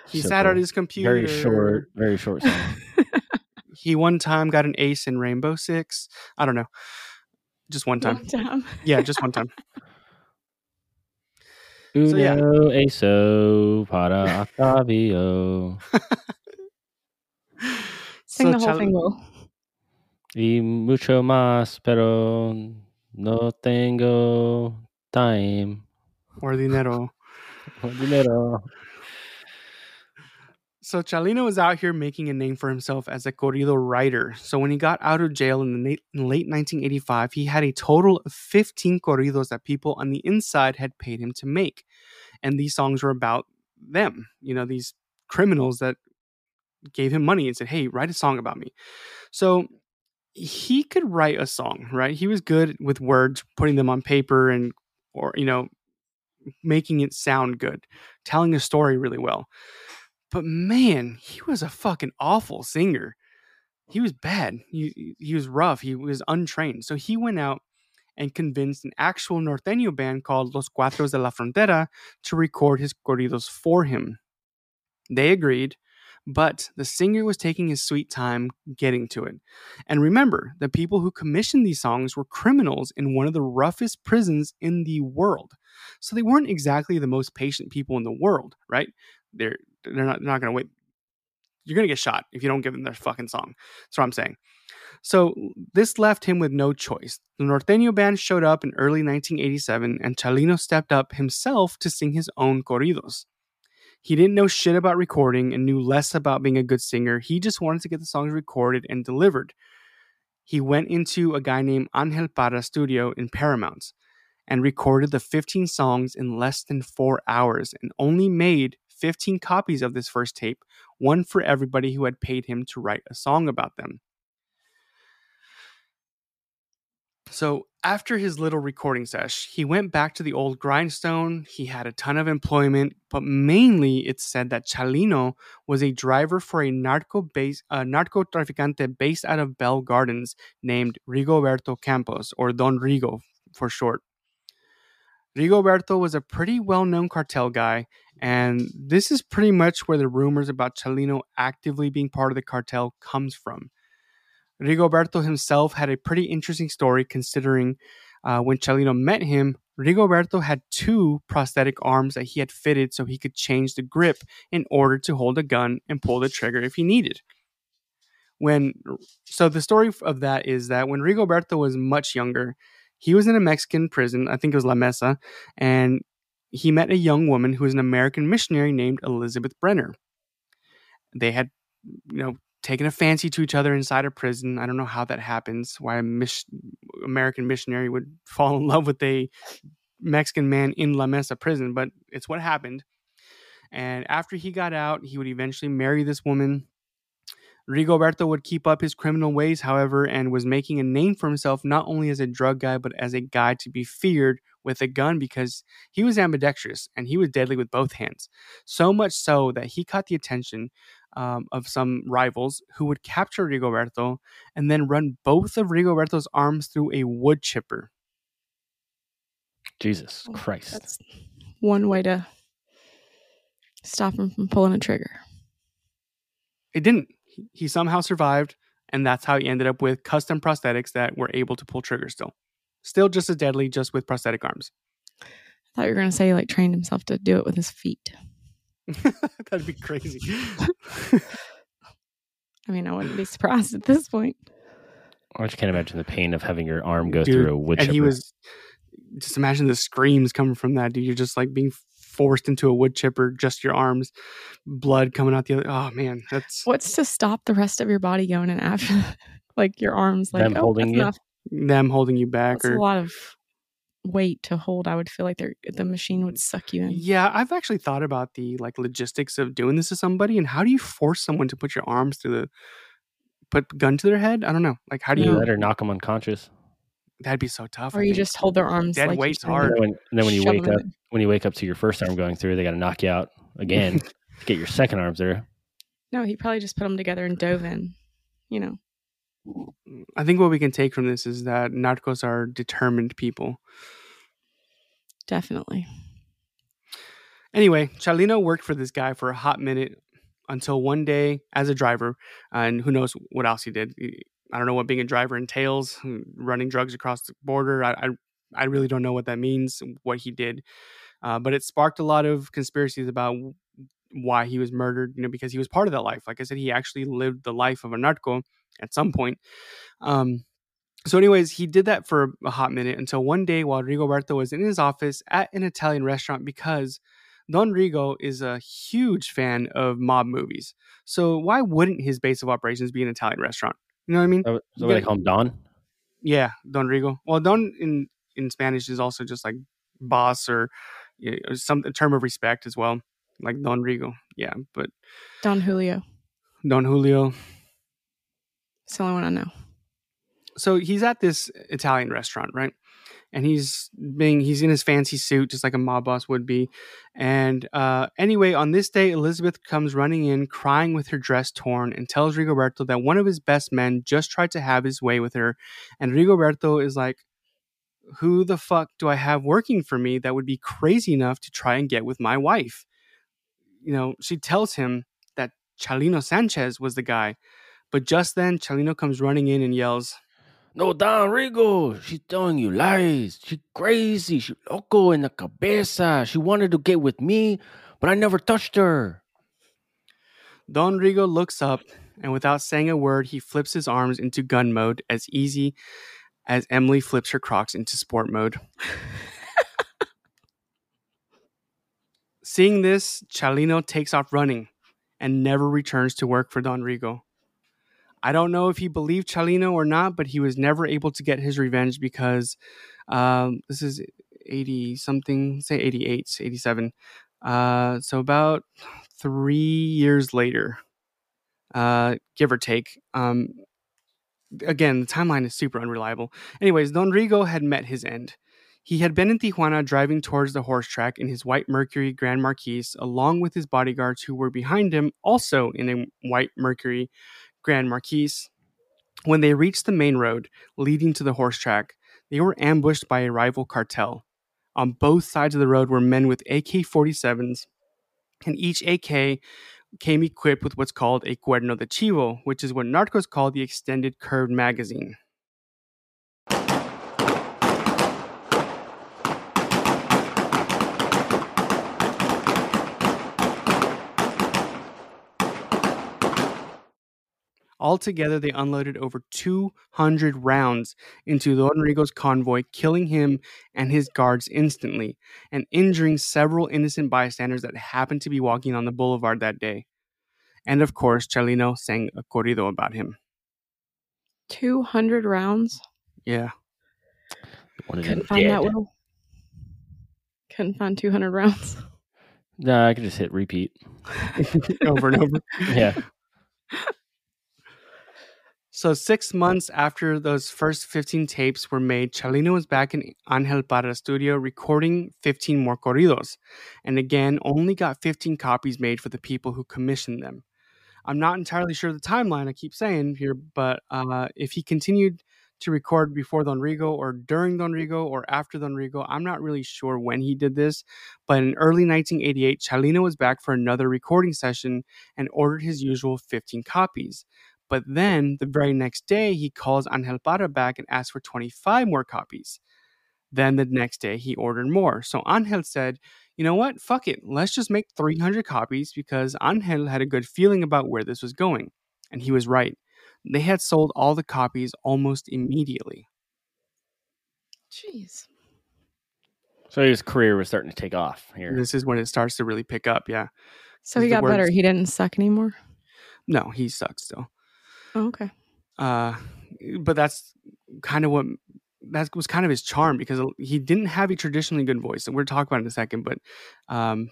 He So sat cool. at his computer. Very short, very short song. [LAUGHS] He one time got an ace in Rainbow Six. I don't know. Just one time. One time. Yeah, just one time. [LAUGHS] Uno, yeah. eso, para Octavio. [LAUGHS] Sing So the whole Chal- thing, Will. Y mucho más, pero no tengo time. Or dinero. [LAUGHS] Dinero. So Chalino was out here making a name for himself as a corrido writer. So when he got out of jail in the na- late 1985, he had a total of 15 corridos that people on the inside had paid him to make. And these songs were about them, you know, these criminals that gave him money and said, "Hey, write a song about me." So he could write a song, right? He was good with words, putting them on paper and or you know, making it sound good, telling a story really well. But man, he was a fucking awful singer. He was bad. He he was rough. He was untrained. So he went out and convinced an actual norteño band called Los Cuatros de la Frontera to record his corridos for him. They agreed, but the singer was taking his sweet time getting to it. And remember, the people who commissioned these songs were criminals in one of the roughest prisons in the world. So they weren't exactly the most patient people in the world, right? They're they're not not gonna wait. You're gonna get shot if you don't give them their fucking song. That's what I'm saying. So this left him with no choice. The Norteño band showed up in early 1987, and Chalino stepped up himself to sing his own corridos. He didn't know shit about recording and knew less about being a good singer. He just wanted to get the songs recorded and delivered. He went into a guy named Angel Parra studio in Paramount and recorded the 15 songs in less than four hours and only made 15 copies of this first tape, one for everybody who had paid him to write a song about them. So, after his little recording sesh, he went back to the old grindstone. He had a ton of employment, but mainly it's said that Chalino was a driver for a narco base, uh, narco traficante based out of Bell Gardens named Rigoberto Campos, or Don Rigo for short. Rigoberto was a pretty well known cartel guy, and this is pretty much where the rumors about Chalino actively being part of the cartel comes from. Rigoberto himself had a pretty interesting story considering uh, when Chalino met him, Rigoberto had two prosthetic arms that he had fitted so he could change the grip in order to hold a gun and pull the trigger if he needed. When so the story of that is that when Rigoberto was much younger, he was in a Mexican prison, I think it was La Mesa, and he met a young woman who was an American missionary named Elizabeth Brenner. They had, you know, taken a fancy to each other inside a prison. I don't know how that happens, why a mis- American missionary would [LAUGHS] fall in love with a Mexican man in La Mesa prison, but it's what happened. And after he got out, he would eventually marry this woman. Rigoberto would keep up his criminal ways, however, and was making a name for himself not only as a drug guy, but as a guy to be feared with a gun because he was ambidextrous and he was deadly with both hands. So much so that he caught the attention um, of some rivals who would capture Rigoberto and then run both of Rigoberto's arms through a wood chipper. Jesus Christ. That's one way to stop him from pulling a trigger. It didn't. He- He somehow survived, and that's how he ended up with custom prosthetics that were able to pull triggers still. Still just as deadly, just with prosthetic arms. I thought you were going to say he like trained himself to do it with his feet. [LAUGHS] That'd be crazy. [LAUGHS] I mean, I wouldn't be surprised at this point. I just can't imagine the pain of having your arm go Dude, through a wood and he was just imagine the screams coming from that dude. You're just like being forced into a wood chipper, just your arms, blood coming out the other. Oh man, that's What's to stop the rest of your body going in after, [LAUGHS] like your arms, like Them oh, holding you? enough. them holding you back That's or a lot of weight to hold. I would feel like they're, the machine would suck you in. Yeah, I've actually thought about the like logistics of doing this to somebody and how do you force someone to put your arms through the put gun to their head? I don't know. Like how do You you let her knock them unconscious. That'd be so tough. I Or you think. just hold their arms. Dead like you're weight's hard. And then when, and then when you wake up, in. when you wake up to your first arm going through, they got to knock you out again [LAUGHS] to get your second arm through. No, he probably just put them together and dove in. You know, I think what we can take from this is that narcos are determined people. definitely. Anyway, Chalino worked for this guy for a hot minute until one day as a driver, and who knows what else he did. I don't know what being a driver entails, running drugs across the border. I, I, I really don't know what that means, what he did. Uh, but it sparked a lot of conspiracies about why he was murdered, you know, because he was part of that life. Like I said, he actually lived the life of a narco at some point. Um, so, anyways, he did that for a hot minute until one day while Rigoberto was in his office at an Italian restaurant because Don Rigo is a huge fan of mob movies. So why wouldn't his base of operations be an Italian restaurant? You know what I mean? So, so You what they call him Don? Yeah, Don Rigo. Well, Don in in Spanish is also just like boss or you know, some a term of respect as well, like Don Rigo. Yeah, but Don Julio. Don Julio. It's the only one I know. so he's at this Italian restaurant, right? And he's being he's in his fancy suit, just like a mob boss would be. And uh, anyway, on this day, Elizabeth comes running in, crying with her dress torn, and tells Rigoberto that one of his best men just tried to have his way with her. And Rigoberto is like, "Who the fuck do I have working for me that would be crazy enough to try and get with my wife?" You know, she tells him that Chalino Sanchez was the guy. But just then, Chalino comes running in and yells, No, Don Rigo. She's telling you lies. She crazy. She loco in the cabeza. She wanted to get with me, but I never touched her. Don Rigo looks up and without saying a word, he flips his arms into gun mode as easy as Emily flips her crocs into sport mode. [LAUGHS] Seeing this, Chalino takes off running and never returns to work for Don Rigo. I don't know if he believed Chalino or not, but he was never able to get his revenge because um, this is 80 something, say 88, 87. Uh, so about three years later, uh, give or take. Um, again, the timeline is super unreliable. Anyways, Don Rigo had met his end. He had been in Tijuana driving towards the horse track in his white Mercury Grand Marquis, along with his bodyguards who were behind him, also in a white Mercury Grand Marquis. When they reached the main road leading to the horse track, they were ambushed by a rival cartel. On both sides of the road were men with AK 47s, and each AK came equipped with what's called a cuerno de chivo, which is what narcos call the extended curved magazine. Altogether, they unloaded over 200 rounds into Don Rigo's convoy, killing him and his guards instantly, and injuring several innocent bystanders that happened to be walking on the boulevard that day. And of course, Chalino sang a corrido about him. 200 rounds. Yeah. One of them Couldn't find that one. Couldn't find 200 rounds. Nah, I could just hit repeat. [LAUGHS] over and over. [LAUGHS] Yeah. [LAUGHS] So six months after those first 15 tapes were made, Chalino was back in Angel Parra studio recording 15 more corridos. And again, only got 15 copies made for the people who commissioned them. I'm not entirely sure the timeline I keep saying here, but uh, if he continued to record before Don Rigo or during Don Rigo or after Don Rigo, I'm not really sure when he did this. But in early 1988, Chalino was back for another recording session and ordered his usual 15 copies. But then the very next day, he calls Angel Parra back and asks for 25 more copies. Then the next day, he ordered more. So Angel said, you know what? Fuck it. Let's just make 300 copies because Angel had a good feeling about where this was going. And he was right. They had sold all the copies almost immediately. Jeez. So his career was starting to take off here. This is when it starts to really pick up. Yeah. So he the got better. He didn't suck anymore. No, he sucks still. Oh, okay. Uh, but that's kind of what that was kind of his charm because he didn't have a traditionally good voice, and we're talking about it in a second. But um,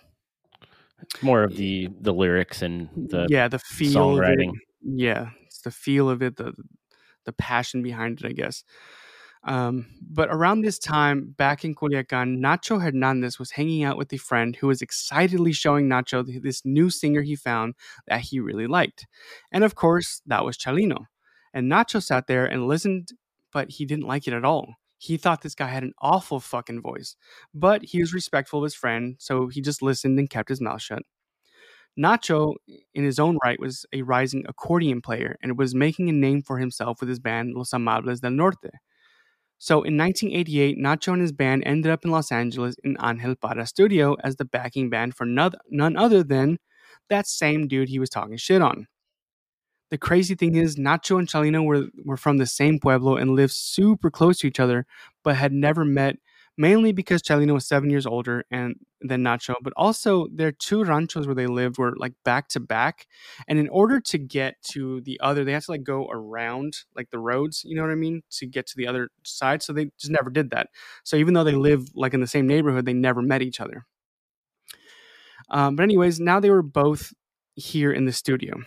It's more of the the lyrics and the yeah, the feel of it, songwriting. yeah, it's the feel of it, the the passion behind it, I guess. Um, but around this time, back in Culiacan, Nacho Hernandez was hanging out with a friend who was excitedly showing Nacho this new singer he found that he really liked. And of course, that was Chalino. And Nacho sat there and listened, but he didn't like it at all. He thought this guy had an awful fucking voice, but he was respectful of his friend, so he just listened and kept his mouth shut. Nacho, in his own right, was a rising accordion player and was making a name for himself with his band Los Amables del Norte. So in 1988, Nacho and his band ended up in Los Angeles in Angel Parra Studio as the backing band for none, other than that same dude he was talking shit on. The crazy thing is, Nacho and Chalino were, were from the same pueblo and lived super close to each other, but had never met, mainly because Chalino was seven years older and than Nacho, but also their two ranchos where they lived were like back to back. And in order to get to the other, they had to like go around like the roads, you know what I mean, to get to the other side. So they just never did that. So even though they lived like in the same neighborhood, they never met each other. Um, but anyways, now they were both here in the studio.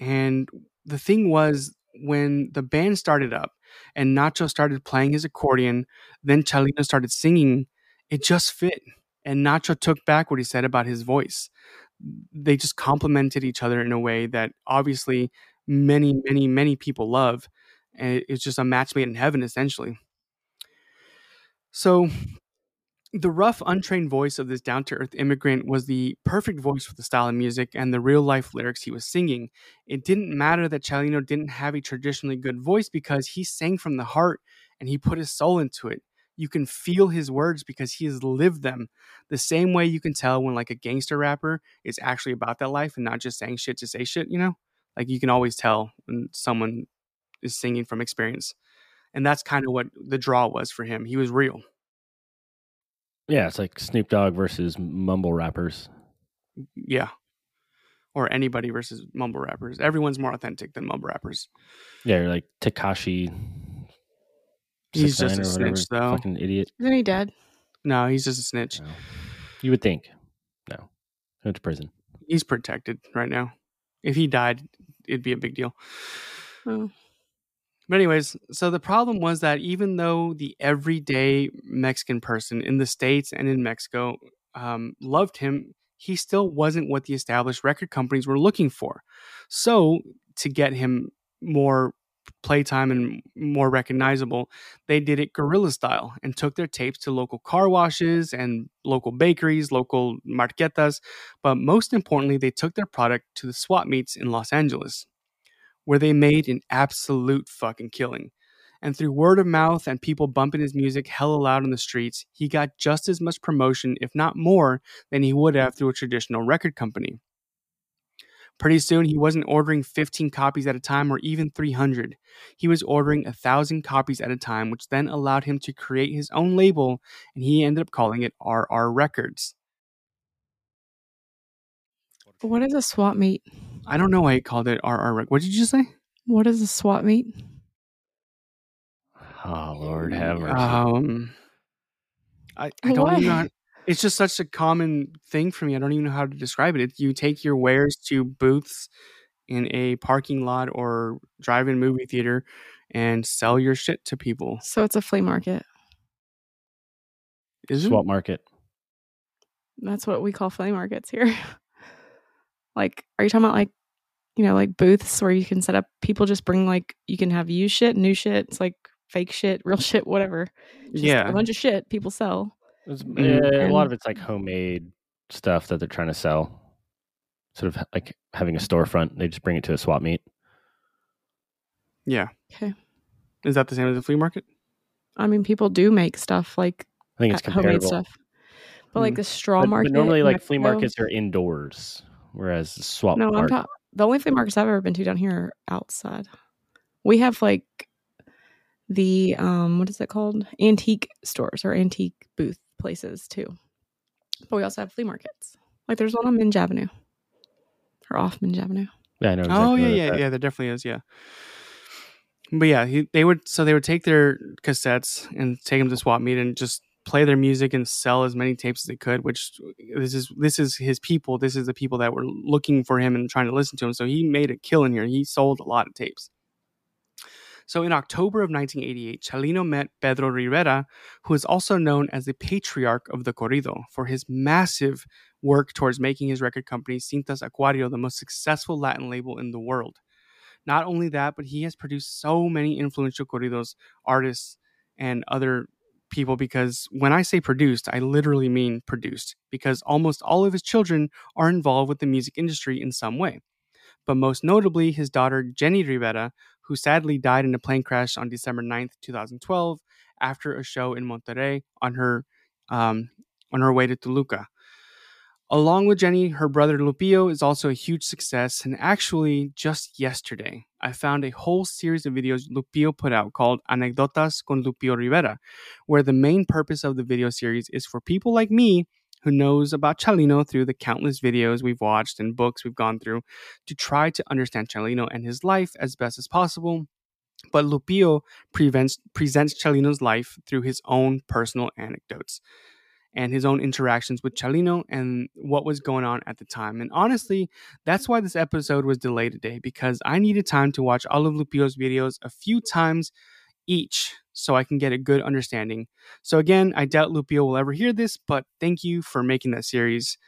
And the thing was, when the band started up and Nacho started playing his accordion, then Chalino started singing, it just fit. And Nacho took back what he said about his voice. They just complemented each other in a way that obviously many, many, many people love. And it's just a match made in heaven, essentially. So the rough, untrained voice of this down to earth immigrant was the perfect voice for the style of music and the real life lyrics he was singing. It didn't matter that Chalino didn't have a traditionally good voice because he sang from the heart and he put his soul into it. You can feel his words because he has lived them. The same way you can tell when like a gangster rapper is actually about that life and not just saying shit to say shit, you know? Like you can always tell when someone is singing from experience. And that's kind of what the draw was for him. He was real. Yeah, it's like Snoop Dogg versus mumble rappers. Yeah. Or anybody versus mumble rappers. Everyone's more authentic than mumble rappers. Yeah, you're like Tekashi. He's just a snitch, though. Fucking idiot. Isn't he dead? No, he's just a snitch. No. You would think. No. He went to prison. He's protected right now. If he died, it'd be a big deal. Oh. But anyways, so the problem was that even though the everyday Mexican person in the states and in Mexico um, loved him, he still wasn't what the established record companies were looking for. So to get him more playtime and more recognizable, they did it guerrilla style and took their tapes to local car washes and local bakeries, local marquetas, but most importantly, they took their product to the swap meets in Los Angeles where they made an absolute fucking killing. And through word of mouth and people bumping his music hella loud on the streets, he got just as much promotion, if not more, than he would have through a traditional record company. Pretty soon, he wasn't ordering 15 copies at a time or even 300. He was ordering a thousand copies at a time, which then allowed him to create his own label, and he ended up calling it RR Records. What is a swap meet? I don't know why he called it RR Records. What did you say? What is a swap meet? Oh Lord have mercy. Um, I, I don't even know. It's just such a common thing for me. I don't even know how to describe it. it. You take your wares to booths in a parking lot or drive-in movie theater and sell your shit to people. So it's a flea market. Is it? Swap market. That's what we call flea markets here. [LAUGHS] like, are you talking about like, you know, like booths where you can set up? People just bring like you can have used shit, new shit. It's like fake shit, [LAUGHS] real shit, whatever. Just Yeah. a bunch of shit people sell. It's- Mm, yeah, a lot of it's like homemade stuff that they're trying to sell. Sort of like having a storefront. They just bring it to a swap meet. Yeah. Okay. Is that the same as the flea market? I mean, people do make stuff like I think it's uh, homemade stuff, but like Mm. the straw But, market. but normally, in like flea markets are indoors, whereas the swap No, I'm market. Talking. The only flea markets I've ever been to down here are outside. We have like the um, what is it called? Antique stores or antique booth places too. But we also have flea markets. Like there's one on Minge Avenue or off Minge Avenue. yeah, I know. Exactly oh yeah, yeah, at. yeah. There definitely is. Yeah. but yeah, he, they would so they would take their cassettes and take them to swap meet and just play their music and sell as many tapes as they could. Which this is this is his people. This is the people that were looking for him and trying to listen to him. So he made a killing here. He sold a lot of tapes. So in October of 1988, Chalino met Pedro Rivera, who is also known as the patriarch of the corrido for his massive work towards making his record company Cintas Acuario the most successful Latin label in the world. Not only that, but he has produced so many influential corridos artists and other people because when I say produced, I literally mean produced because almost all of his children are involved with the music industry in some way. But most notably, his daughter Jenni Rivera, who sadly died in a plane crash on December 9th, 2012, after a show in Monterrey on her um, on her way to Toluca. Along with Jenny, her brother Lupillo is also a huge success. And actually, just yesterday, I found a whole series of videos Lupillo put out called Anécdotas con Lupillo Rivera, where the main purpose of the video series is for people like me who knows about Chalino through the countless videos we've watched and books we've gone through to try to understand Chalino and his life as best as possible. But Lupillo prevents, presents Chalino's life through his own personal anecdotes and his own interactions with Chalino and what was going on at the time. And honestly, that's why this episode was delayed today because I needed time to watch all of Lupillo's videos a few times each so I can get a good understanding. So again, I doubt Lupillo will ever hear this, but thank you for making that series.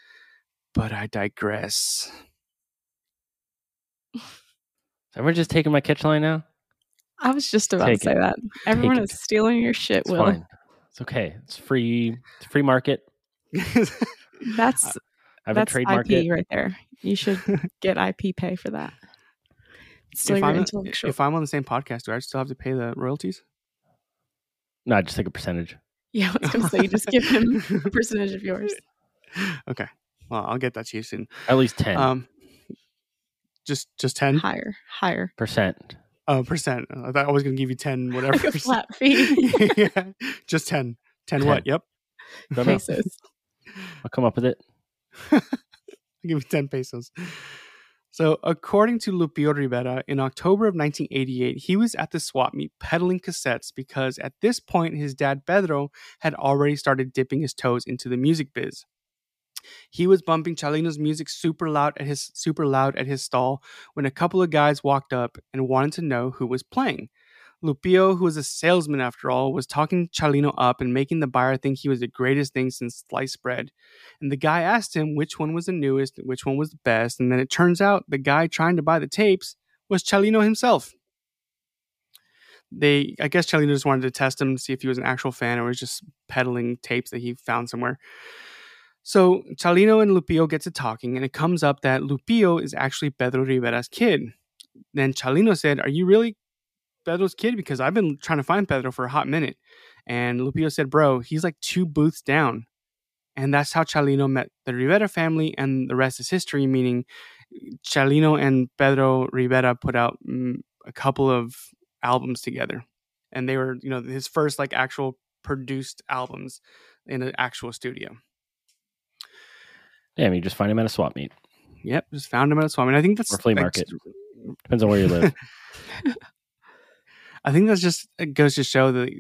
But I digress. Is everyone just taking my catch line now? I was just about Take to say it. that. Everyone it. is stealing your shit, It's Will. fine. It's okay. It's free. It's free market. [LAUGHS] That's I haven't that's trademarked IP it. right there. You should [LAUGHS] get IP pay for that. Still if, I'm, intellectual. if I'm on the same podcast, do I still have to pay the royalties? No, I just take a percentage. yeah, I was gonna say you just give him a [LAUGHS] percentage of yours. Okay. Well, I'll get that to you soon. At least ten Um, just just ten Higher, higher. percent. Uh, percent. I thought I was gonna give you ten, [LAUGHS] whatever. Like a flat fee. [LAUGHS] yeah, just 10. 10 what? Yep. Don't know. Pesos. [LAUGHS] I'll come up with it. I'll give you 10 pesos. So, according to Lupillo Rivera, in October of 1988, he was at the swap meet peddling cassettes because at this point, his dad Pedro had already started dipping his toes into the music biz. He was bumping Chalino's music super loud at his super loud at his stall when a couple of guys walked up and wanted to know who was playing. Lupillo, who was a salesman after all, was talking Chalino up and making the buyer think he was the greatest thing since sliced bread. And the guy asked him which one was the newest, which one was the best, and then it turns out the guy trying to buy the tapes was Chalino himself. They, I guess Chalino just wanted to test him, see if he was an actual fan or was just peddling tapes that he found somewhere. So Chalino and Lupillo get to talking, and it comes up that Lupillo is actually Pedro Rivera's kid. Then Chalino said, Are you really Pedro's kid? Because I've been trying to find Pedro for a hot minute. And Lupillo said, Bro, he's like two booths down. And that's how Chalino met the Rivera family, and the rest is history, meaning Chalino and Pedro Rivera put out mm, a couple of albums together. And they were, you know, his first like actual produced albums in an actual studio. Yeah, I mean, you just find him at a swap meet. Yep, just found him at a swap. meet. I think that's Or flea like, market. Depends on where you live. [LAUGHS] I think that's just it goes to show that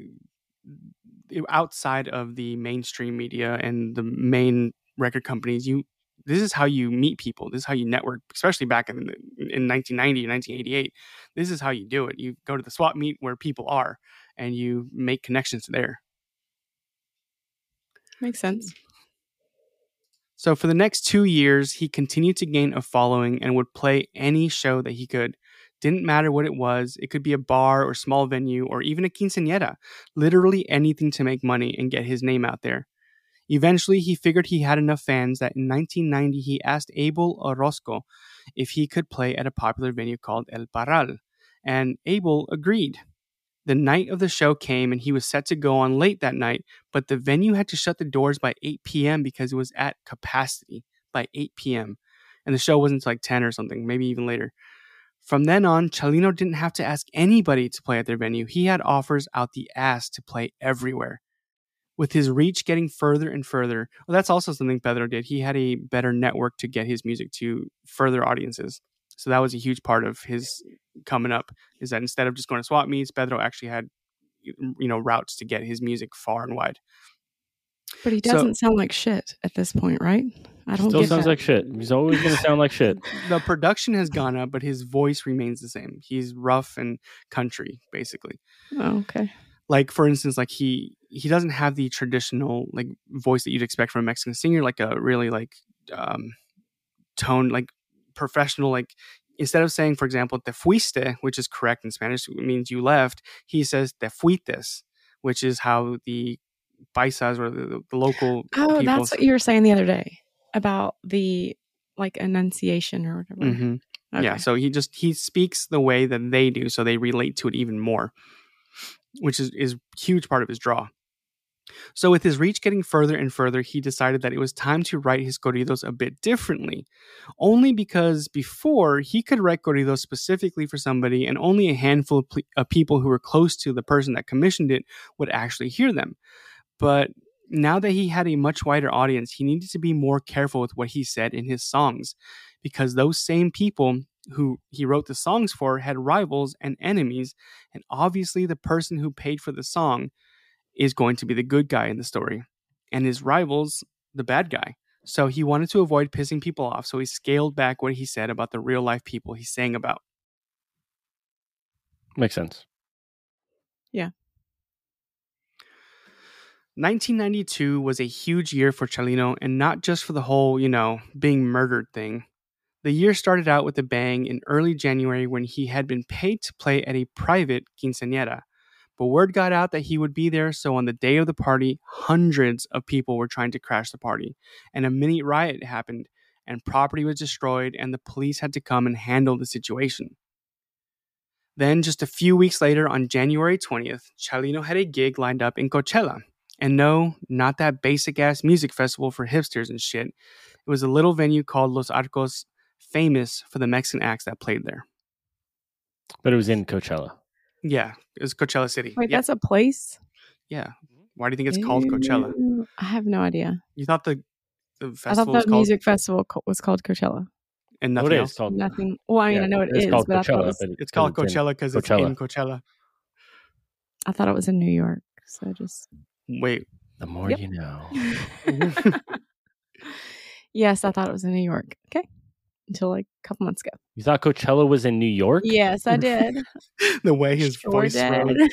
outside of the mainstream media and the main record companies, you this is how you meet people. This is how you network, especially back in the, in 1990 1988. This is how you do it. You go to the swap meet where people are, and you make connections there. Makes sense. So for the next two years, he continued to gain a following and would play any show that he could. Didn't matter what it was. It could be a bar or small venue or even a quinceañera. Literally anything to make money and get his name out there. Eventually, he figured he had enough fans that in 1990 he asked Abel Orozco if he could play at a popular venue called El Parral, and Abel agreed. The night of the show came and he was set to go on late that night, but the venue had to shut the doors by 8 p.m. because it was at capacity by 8 p.m. And the show wasn't like 10 or something, maybe even later. From then on, Chalino didn't have to ask anybody to play at their venue. He had offers out the ass to play everywhere. With his reach getting further and further, well, that's also something Pedro did. He had a better network to get his music to further audiences. So that was a huge part of his coming up. Is that instead of just going to swap meets, Pedro actually had you know routes to get his music far and wide. But he doesn't sound like shit at this point, right? I don't Still get sounds that. like shit. He's always going to sound like shit. [LAUGHS] The production has gone up, but his voice remains the same. He's rough and country, basically. Oh, okay. like for instance like he he doesn't have the traditional like voice that you'd expect from a mexican singer like a really like um tone like professional like instead of saying for example te fuiste which is correct in spanish it means you left he says te fuites which is how the paisas or the, the local Oh, that's what you were saying the other day about the like enunciation or whatever. Mhm. Okay. Yeah, so he just he speaks the way that they do, so they relate to it even more, which is is huge part of his draw. So with his reach getting further and further, he decided that it was time to write his corridos a bit differently. Only because before he could write corridos specifically for somebody, and only a handful of, ple- of people who were close to the person that commissioned it would actually hear them. But now that he had a much wider audience, he needed to be more careful with what he said in his songs because those same people who he wrote the songs for had rivals and enemies, and obviously the person who paid for the song is going to be the good guy in the story, and his rivals the bad guy. So he wanted to avoid pissing people off, so he scaled back what he said about the real life people he sang about. Makes sense. Yeah. 1992 was a huge year for Chalino, and not just for the whole, you know, being murdered thing. The year started out with a bang in early January when he had been paid to play at a private quinceañera. But word got out that he would be there, so on the day of the party, hundreds of people were trying to crash the party, and a mini riot happened, and property was destroyed, and the police had to come and handle the situation. Then, just a few weeks later, on January 20th, Chalino had a gig lined up in Coachella. And no, not that basic ass music festival for hipsters and shit. It was a little venue called Los Arcos, famous for the Mexican acts that played there. But it was in Coachella. Yeah, it was Coachella City. Wait, yeah, that's a place? yeah. Why do you think it's called Coachella? I have no idea. You thought the the I thought festival was the called music festival co- was called Coachella. and nothing it else? is called? Nothing. Well, I mean, yeah, I know it it's is, called but I thought, it was, but It's called Coachella because it's in Coachella. I thought it was in New York. So I just. Wait, The more Yep. you know. [LAUGHS] [LAUGHS] yes, I thought it was in New York. Okay. Until like a couple months ago. You thought Coachella was in New York? Yes, I did. [LAUGHS] the way his Sure voice did. [LAUGHS]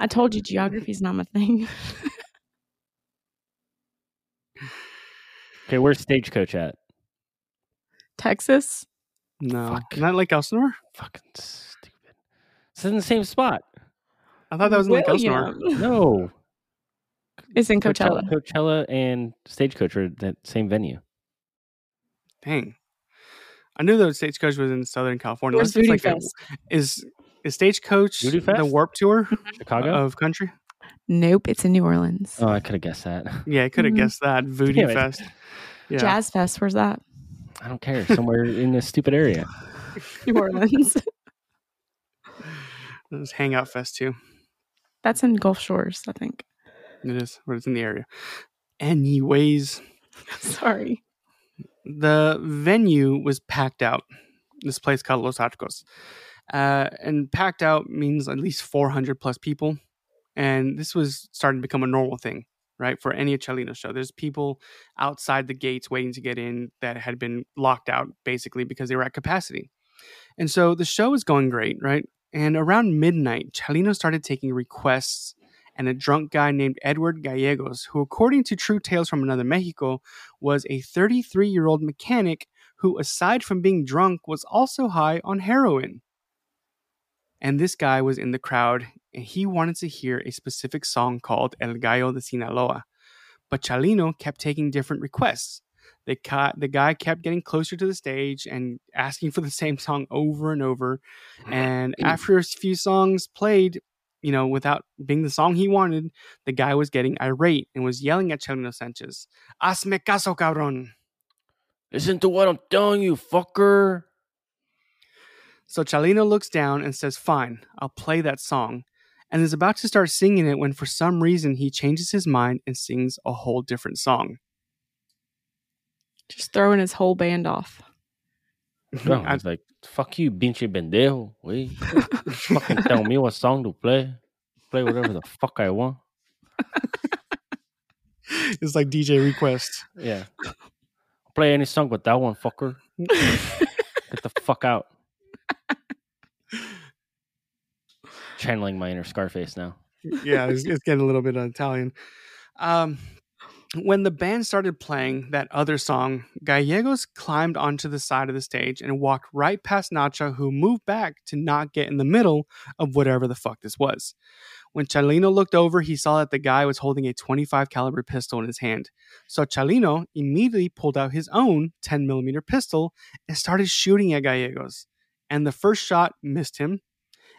I told you geography's not my thing. okay, where's Stagecoach at? Texas. No, Fuck. not Lake Elsinore. Fucking stupid. It's in the same spot. I thought that was in Lake Elsinore. No. It's in Coachella. Coachella and Stagecoach are that same venue. Dang. I knew the stagecoach was in Southern California. Where's Unless Voodoo it's like a- is is stagecoach the warp tour Chicago? of country? Nope, it's in New Orleans. oh, I could have guessed that. Yeah, I could have Mhm. guessed that. Voodoo Damn it. Fest. Yeah. Jazz Fest, where's that? I don't care. Somewhere in this stupid area. [LAUGHS] New Orleans. [LAUGHS] There's Hangout Fest too. That's in Gulf Shores, I think. It is, but it's in the area. Anyways, [LAUGHS] Sorry. the venue was packed out. This place called Los Arcos. Uh, and packed out means at least 400 plus people. And this was starting to become a normal thing, right? For any Chalino show. There's people outside the gates waiting to get in that had been locked out basically because they were at capacity. And so the show was going great, right? And around midnight, Chalino started taking requests and a drunk guy named Edward Gallegos, who, according to True Tales from Another Mexico, was a 33 year old mechanic who, aside from being drunk, was also high on heroin. And this guy was in the crowd, and he wanted to hear a specific song called El Gallo de Sinaloa. But Chalino kept taking different requests. The, ca- the guy kept getting closer to the stage and asking for the [LAUGHS] same song over and over. [LAUGHS] And after a few songs played, you know, without being the song he wanted, the guy was getting irate and was yelling at Chalino Sanchez, Hazme caso, cabrón. Listen to what I'm telling you, fucker. So Chalino looks down and says, Fine, I'll play that song, and is about to start singing it when for some reason he changes his mind and sings a whole different song. Just throwing his whole band off. No, [LAUGHS] I- he's like, fuck you, pinche pendejo. Wait, fucking tell me what song to play. Play whatever the fuck I want. [LAUGHS] it's like DJ request. Yeah. Play any song but that one, fucker. [LAUGHS] Get the fuck out. Channeling my inner Scarface now. yeah, it's, it's getting a little bit Italian. Um, when the band started playing that other song, Gallegos climbed onto the side of the stage and walked right past Nacho, who moved back to not get in the middle of whatever the fuck this was. When Chalino looked over, he saw that the guy was holding a 25 caliber pistol in his hand. So Chalino immediately pulled out his own 10 millimeter pistol and started shooting at Gallegos. And the first shot missed him.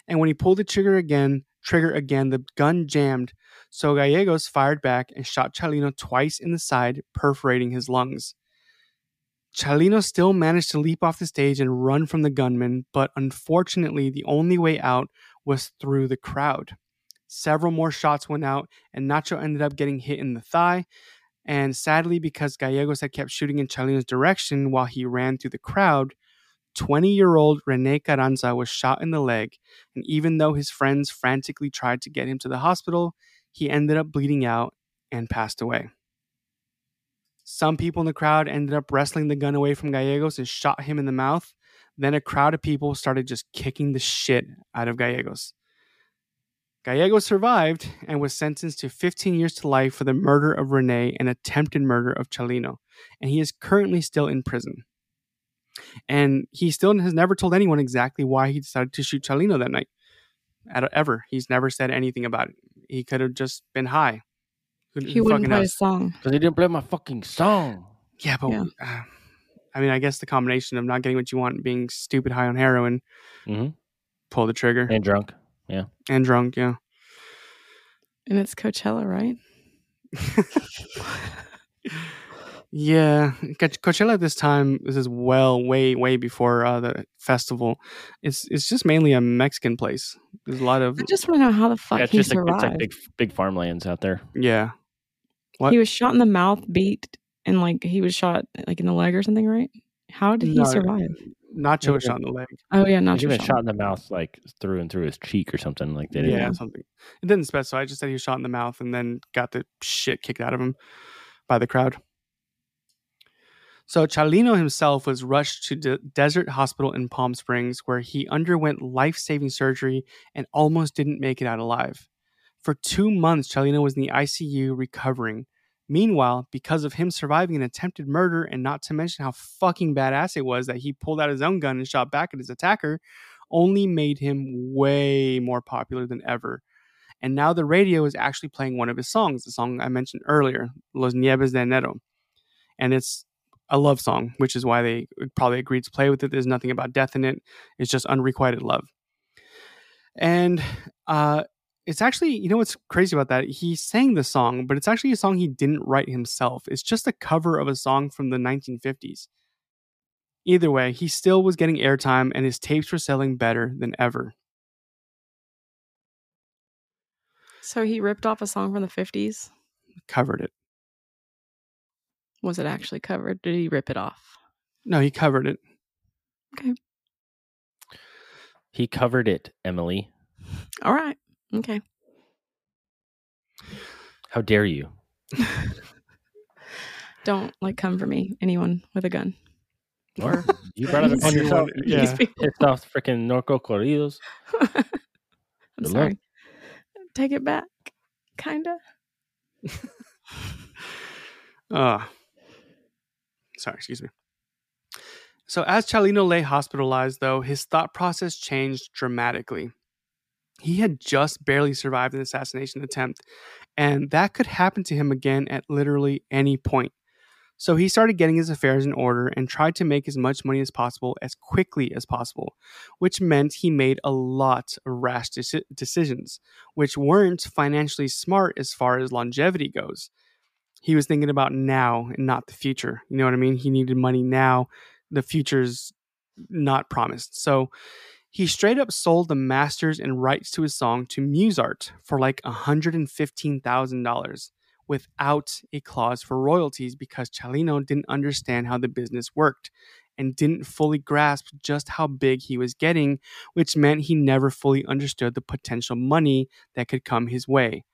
And when he pulled the trigger again, trigger again, the gun jammed. So Gallegos fired back and shot Chalino twice in the side, perforating his lungs. Chalino still managed to leap off the stage and run from the gunman, but unfortunately, the only way out was through the crowd. Several more shots went out, and Nacho ended up getting hit in the thigh. And sadly, because Gallegos had kept shooting in Chalino's direction while he ran through the crowd, 20 year old Rene Carranza was shot in the leg. And even though his friends frantically tried to get him to the hospital, he ended up bleeding out and passed away. Some people in the crowd ended up wrestling the gun away from Gallegos and shot him in the mouth. Then a crowd of people started just kicking the shit out of Gallegos. Gallegos survived and was sentenced to 15 years to life for the murder of Rene and attempted murder of Chalino, and he is currently still in prison. And he still has never told anyone exactly why he decided to shoot Chalino that night. Ever. He's never said anything about it. He could have just been high. Who, He who wouldn't fucking play a knows? song. Because he didn't play my fucking song. Yeah, but Yeah. uh, I mean, I guess the combination of not getting what you want, and being stupid high on heroin, Mhm. pull the trigger, and, drunk. Yeah, And drunk. drunk. Yeah, And it's Coachella, right? [LAUGHS] [LAUGHS] yeah. Coach- Coachella at this time this is well, way, way before uh, the festival. It's it's just mainly a Mexican place. There's a lot of I just want to know how the fuck Yeah, he just like, it's like big, big farmlands out there. yeah. what? He was shot in the mouth, beat, and like he was shot like in the leg or something, right? How did he No, survive? Nacho was Yeah. shot in the leg. Oh yeah, not He's even shot in the mouth, like through and through his cheek or something. Like they Yeah, didn't. something. It didn't specify. I just said he was shot in the mouth and then got the shit kicked out of him by the crowd. So Chalino himself was rushed to De- Desert Hospital in Palm Springs, where he underwent life-saving surgery and almost didn't make it out alive. For two months, Chalino was in the ICU recovering. Meanwhile, because of him surviving an attempted murder, and not to mention how fucking badass it was that he pulled out his own gun and shot back at his attacker, only made him way more popular than ever. And now the radio is actually playing one of his songs, the song I mentioned earlier, Los Nieves de Enero. And it's a love song, which is why they probably agreed to play with it. There's nothing about death in it, it's just unrequited love. And uh, it's actually, you know what's crazy about that? He sang the song, but it's actually a song he didn't write himself. It's just a cover of a song from the 1950s. Either way, he still was getting airtime and his tapes were selling better than ever. So he ripped off a song from the fifties. Covered it. Was it actually covered? Did he rip it off? No, he covered it. Okay. He covered it, Emily. All right. Okay. How dare you? [LAUGHS] Don't like come for me, anyone with a gun. Or you brought it [LAUGHS] upon You yourself. want- You yeah. just pissed off freaking Narco Corridos. [LAUGHS] I'm Good luck. sorry. Take it back. Kinda. Uh, sorry, excuse me. So, as Chalino lay hospitalized, though, his thought process changed dramatically. He had just barely survived an assassination attempt, and that could happen to him again at literally any point. So, he started getting his affairs in order and tried to make as much money as possible as quickly as possible, which meant he made a lot of rash deci- decisions, which weren't financially smart as far as longevity goes he was thinking about now and not the future. You know what I mean? He needed money now. The future's not promised. So he straight up sold the masters and rights to his song to Musart for like $115,000, without a clause for royalties because Chalino didn't understand how the business worked and didn't fully grasp just how big he was getting, which meant he never fully understood the potential money that could come his way.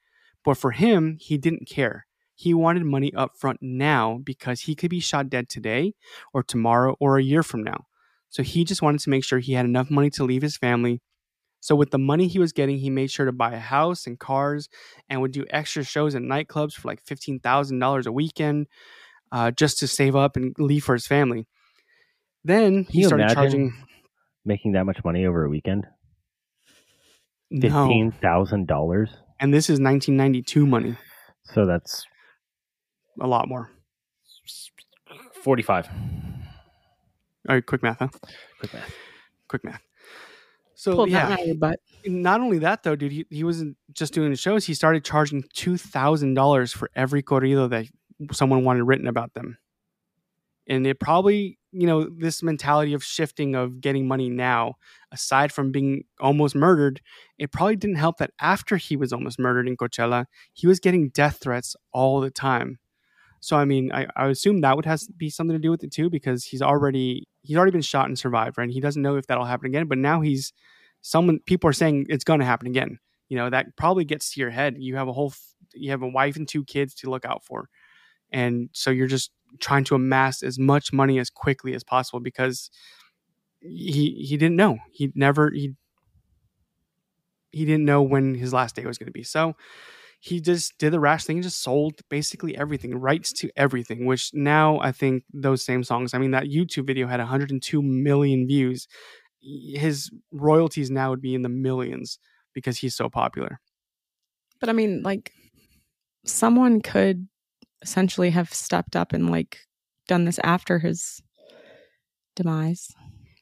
But for him, he didn't care. He wanted money up front now because he could be shot dead today or tomorrow or a year from now. So he just wanted to make sure he had enough money to leave his family. So with the money he was getting, he made sure to buy a house and cars and would do extra shows in nightclubs for like $15,000 a weekend uh, just to save up and leave for his family. Then he started charging making that much money over a weekend? no, Fifteen thousand dollars. and this is 1992 money, So that's a lot more. forty-five. All right, quick math, huh? Quick math. Quick math. So Pulled yeah, one out of your butt. not only that though, dude, he, he wasn't just doing the shows. He started charging two thousand dollars for every corrido that someone wanted written about them. And it probably, you know, this mentality of shifting of getting money now, aside from being almost murdered, it probably didn't help that after he was almost murdered in Coachella, he was getting death threats all the time. So I mean, I, I assume that would have to be something to do with it too, because he's already he's already been shot and survived, right? He doesn't know if that'll happen again, but now he's someone people are saying it's going to happen again. You know that probably gets to your head. You have a whole you have a wife and two kids to look out for. And so you're just trying to amass as much money as quickly as possible because he he didn't know. He never he he didn't know when his last day was going to be. So he just did the rash thing and just sold basically everything rights to everything which now i think those same songs i mean that youtube video had 102 million views his royalties now would be in the millions because he's so popular. But I mean, like, someone could essentially have stepped up and like done this after his demise.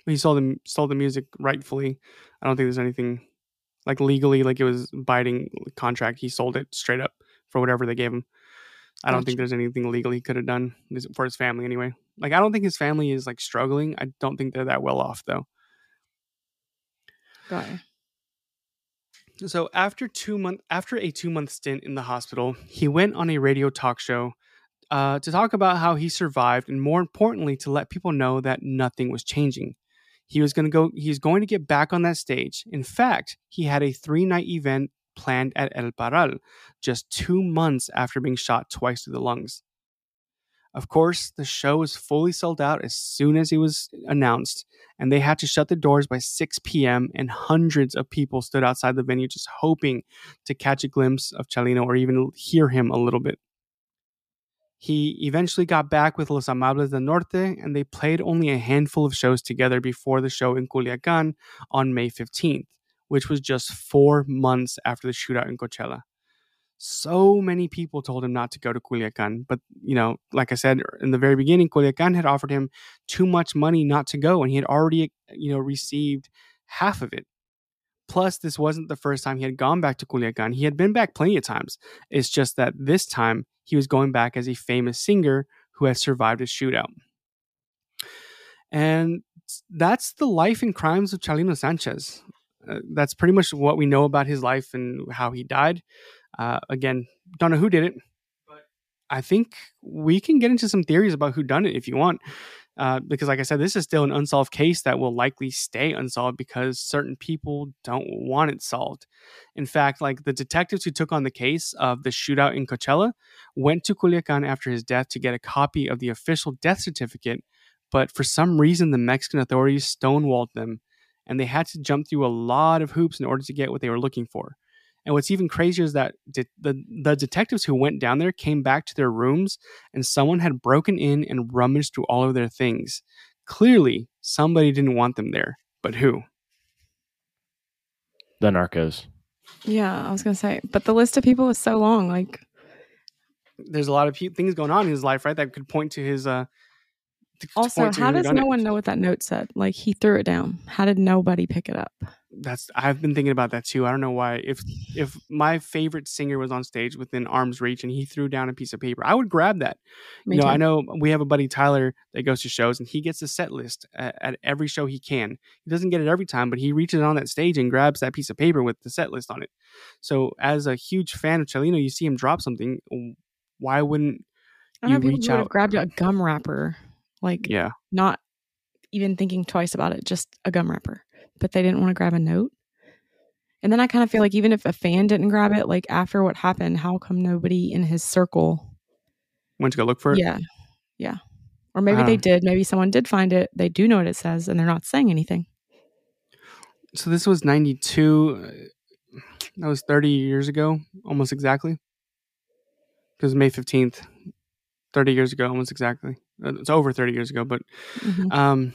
He sold the sold the music rightfully. I don't think there's anything like legally like it was binding contract. He sold it straight up for whatever they gave him. I don't think there's anything legal he could have done for his family anyway. Like I don't think his family is like struggling. I don't think they're that well off though. Got it. So after two month after a two month stint in the hospital, he went on a radio talk show uh, to talk about how he survived, and more importantly, to let people know that nothing was changing. He was going to go. He's going to get back on that stage. In fact, he had a three night event planned at El Parral, just two months after being shot twice through the lungs. Of course, the show was fully sold out as soon as it was announced, and they had to shut the doors by 6 p.m. and hundreds of people stood outside the venue just hoping to catch a glimpse of Chalino or even hear him a little bit. He eventually got back with Los Amables del Norte and they played only a handful of shows together before the show in Culiacan on May 15th, which was just 4 months after the shootout in Coachella so many people told him not to go to Culiacan. But, you know, like I said in the very beginning, Culiacan had offered him too much money not to go, and he had already, you know, received half of it. Plus, this wasn't the first time he had gone back to Culiacan. He had been back plenty of times. It's just that this time he was going back as a famous singer who has survived a shootout. And that's the life and crimes of Chalino Sanchez. Uh, that's pretty much what we know about his life and how he died. Uh, again, don't know who did it, but I think we can get into some theories about who done it if you want. Uh, because, like I said, this is still an unsolved case that will likely stay unsolved because certain people don't want it solved. In fact, like the detectives who took on the case of the shootout in Coachella went to Culiacan after his death to get a copy of the official death certificate, but for some reason, the Mexican authorities stonewalled them, and they had to jump through a lot of hoops in order to get what they were looking for. And what's even crazier is that de- the the detectives who went down there came back to their rooms and someone had broken in and rummaged through all of their things. Clearly, somebody didn't want them there, but who? The Narcos. Yeah, I was gonna say, but the list of people is so long. Like, There's a lot of pe- things going on in his life, right? That could point to his. uh to- to also, how does no it. one know what that note said? Like, he threw it down. How did nobody pick it up? That's I've been thinking about that too. I don't know why. If if my favorite singer was on stage within arm's reach and he threw down a piece of paper, I would grab that. Me you know, too. I know we have a buddy Tyler that goes to shows and he gets a set list at, at every show he can. He doesn't get it every time, but he reaches on that stage and grabs that piece of paper with the set list on it. So, as a huge fan of Chalino, you see him drop something. why wouldn't I know you people reach would have out? grabbed a gum wrapper, like Yeah. not even thinking twice about it, just a gum wrapper. But they didn't want to grab a note. And then I kind of feel like even if a fan didn't grab it, like after what happened, how come nobody in his circle? Went to go look for it. Yeah. Yeah. Or maybe they Um, did. Maybe someone did find it. They do know what it says and they're not saying anything. So this was 92. uh, That was 30 years ago, almost exactly. Because May 15th, 30 years ago, almost exactly. It's over 30 years ago, but Mhm. um,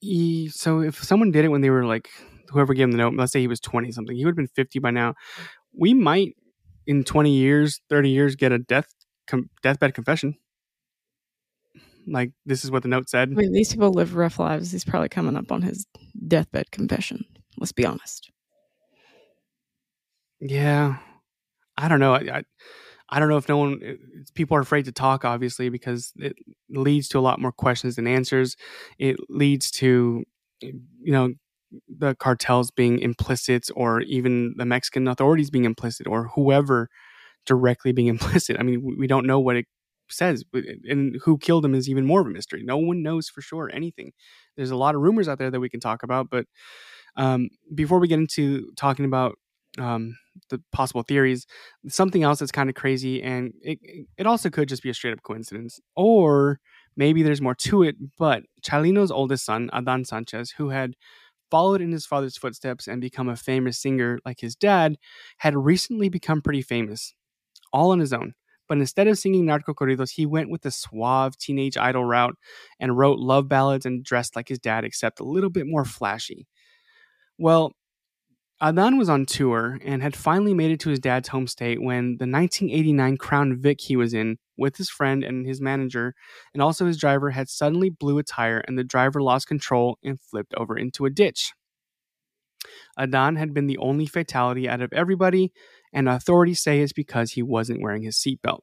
he, so if someone did it when they were like, whoever gave him the note, let's say he was 20 something, he would have been 50 by now. We might, in 20 years, 30 years, get a death com- deathbed confession. Like this is what the note said. I mean, these people live rough lives. He's probably coming up on his deathbed confession. Let's be honest. Yeah, I don't know. I, I, I don't know if no one it's- people are afraid to talk, obviously, because it leads to a lot more questions than answers. It leads to, you know, the cartels being implicit, or even the Mexican authorities being implicit, or whoever directly being [LAUGHS] implicit. I mean, we- we don't know what it says, and who killed him is even more of a mystery. No one knows for sure anything. There's a lot of rumors out there that we can talk about, but um, before we get into talking about um, the possible theories, something else that's kind of crazy, and it it also could just be a straight up coincidence, or maybe there's more to it. But Chalino's oldest son, Adan Sanchez, who had followed in his father's footsteps and become a famous singer like his dad, had recently become pretty famous, all on his own. But instead of singing narco corridos, he went with the suave teenage idol route and wrote love ballads and dressed like his dad, except a little bit more flashy. Well, Adan was on tour and had finally made it to his dad's home state when the 1989 Crown Vic he was in with his friend and his manager and also his driver had suddenly blew a tire and the driver lost control and flipped over into a ditch. Adan had been the only fatality out of everybody and authorities say it's because he wasn't wearing his seatbelt.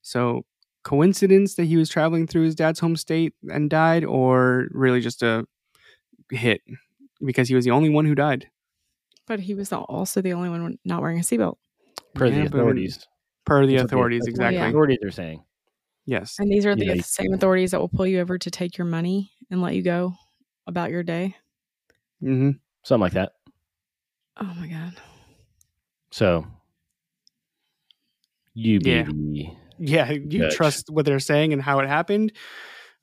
So, coincidence that he was traveling through his dad's home state and died or really just a hit because he was the only one who died. But he was also the only one not wearing a seatbelt. per Yeah, the but- authorities. Per the That's what the- authorities, that's exactly. The Yeah. authorities are saying. Yes. And these are the Yeah. same authorities that will pull you over to take your money and let you go about your day. hmm Something like that. Oh my god. So you be Yeah. Yeah. You Judge. trust what they're saying and how it happened,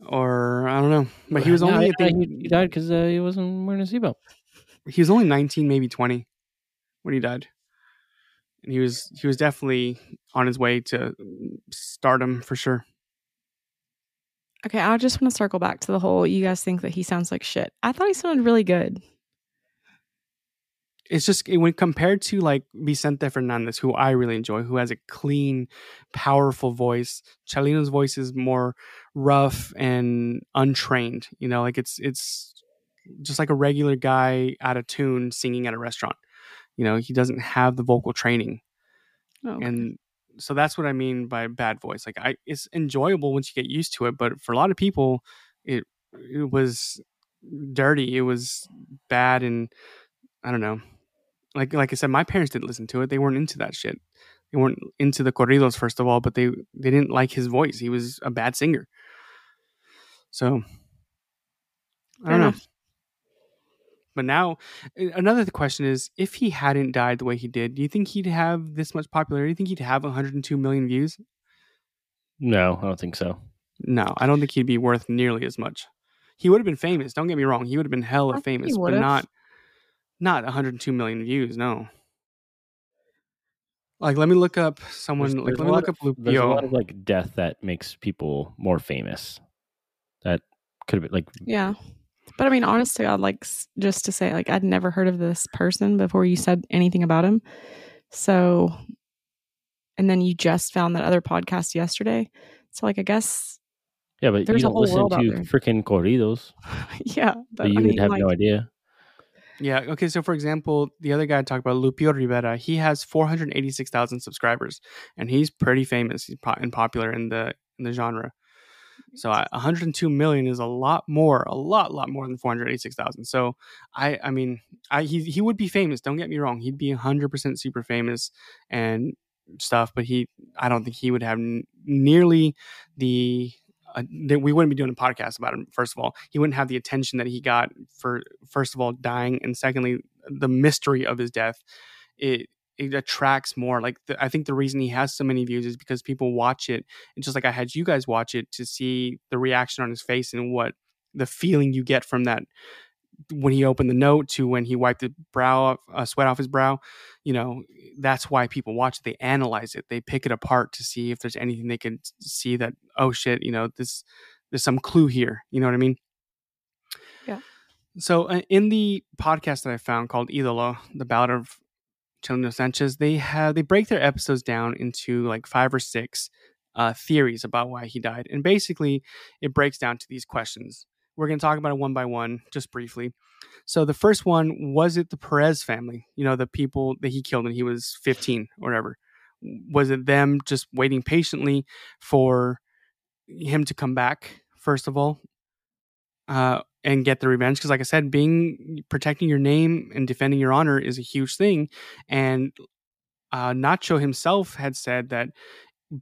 or I don't know. But he was No, only, I yeah, think, he, he died because uh, he wasn't wearing a seatbelt. He was only 19 maybe 20 when he died and he was he was definitely on his way to stardom for sure Okay, I just want to circle back to the whole you guys think that he sounds like shit. I thought he sounded really good. it's just when compared to like Vicente Fernandez who I really enjoy who has a clean powerful voice Chalino's voice is more rough and untrained you know like it's it's just like a regular guy out of tune singing at a restaurant you know he doesn't have the vocal training Oh, okay. and so that's what I mean by bad voice. Like I, it's enjoyable once you get used to it, but for a lot of people, it it was dirty. It was bad, and I don't know. Like like I said, my parents didn't listen to it. They weren't into that shit. They weren't into the corridos first of all, but they they didn't like his voice. He was a bad singer. So I don't know. Enough. But now, another question is: If he hadn't died the way he did, do you think he'd have this much popularity? Do you think he'd have 102 million views? No, I don't think so. No, I don't think he'd be worth nearly as much. He would have been famous. Don't get me wrong; he would have been I hella he famous, but not not 102 million views. No. Like, let me look up someone. There's- like, there's let me lot look up of- There's a lot of like death that makes people more famous. That could have been like Yeah. But I mean, honest to God, like just to say, like I'd never heard of this person before you said anything about him. So, and then you just found that other podcast yesterday. So, like, I guess, yeah, but There's you a don't whole listen world out to there. freaking corridos, [LAUGHS] yeah. But but you I would have like, no idea. Yeah. Okay. So, for example, the other guy I talked about, Lupillo Rivera, he has 486,000 subscribers, and he's pretty famous. He's po- and popular in the in the genre. So, I, 102 million is a lot more, a lot, lot more than 486,000. So, I, I mean, I he he would be famous. Don't get me wrong. He'd be 100 percent super famous, and stuff, but he I don't think he would have n- nearly the uh, we wouldn't be doing a podcast about him. First of all, he wouldn't have the attention that he got for first of all dying, and secondly, the mystery of his death. It it attracts more. Like the, I think the reason he has so many views is because people watch it, and just like I had you guys watch it to see the reaction on his face and what the feeling you get from that when he opened the note to when he wiped the brow uh, sweat off his brow you know that's why people watch it they analyze it they pick it apart to see if there's anything they can see that oh shit you know this there's some clue here you know what i mean Yeah. so uh, in the podcast that i found called idolo the ballad of Chalino Sanchez, they have they break their episodes down into like five or six uh, theories about why he died, and basically it breaks down to these questions. We're going to talk about it one by one, just briefly. So the first one was it the Perez family? You know, the people that he killed when he was 15 or whatever. Was it them just waiting patiently for him to come back? First of all, uh, and get the revenge because like i said being protecting your name and defending your honor is a huge thing and uh, nacho himself had said that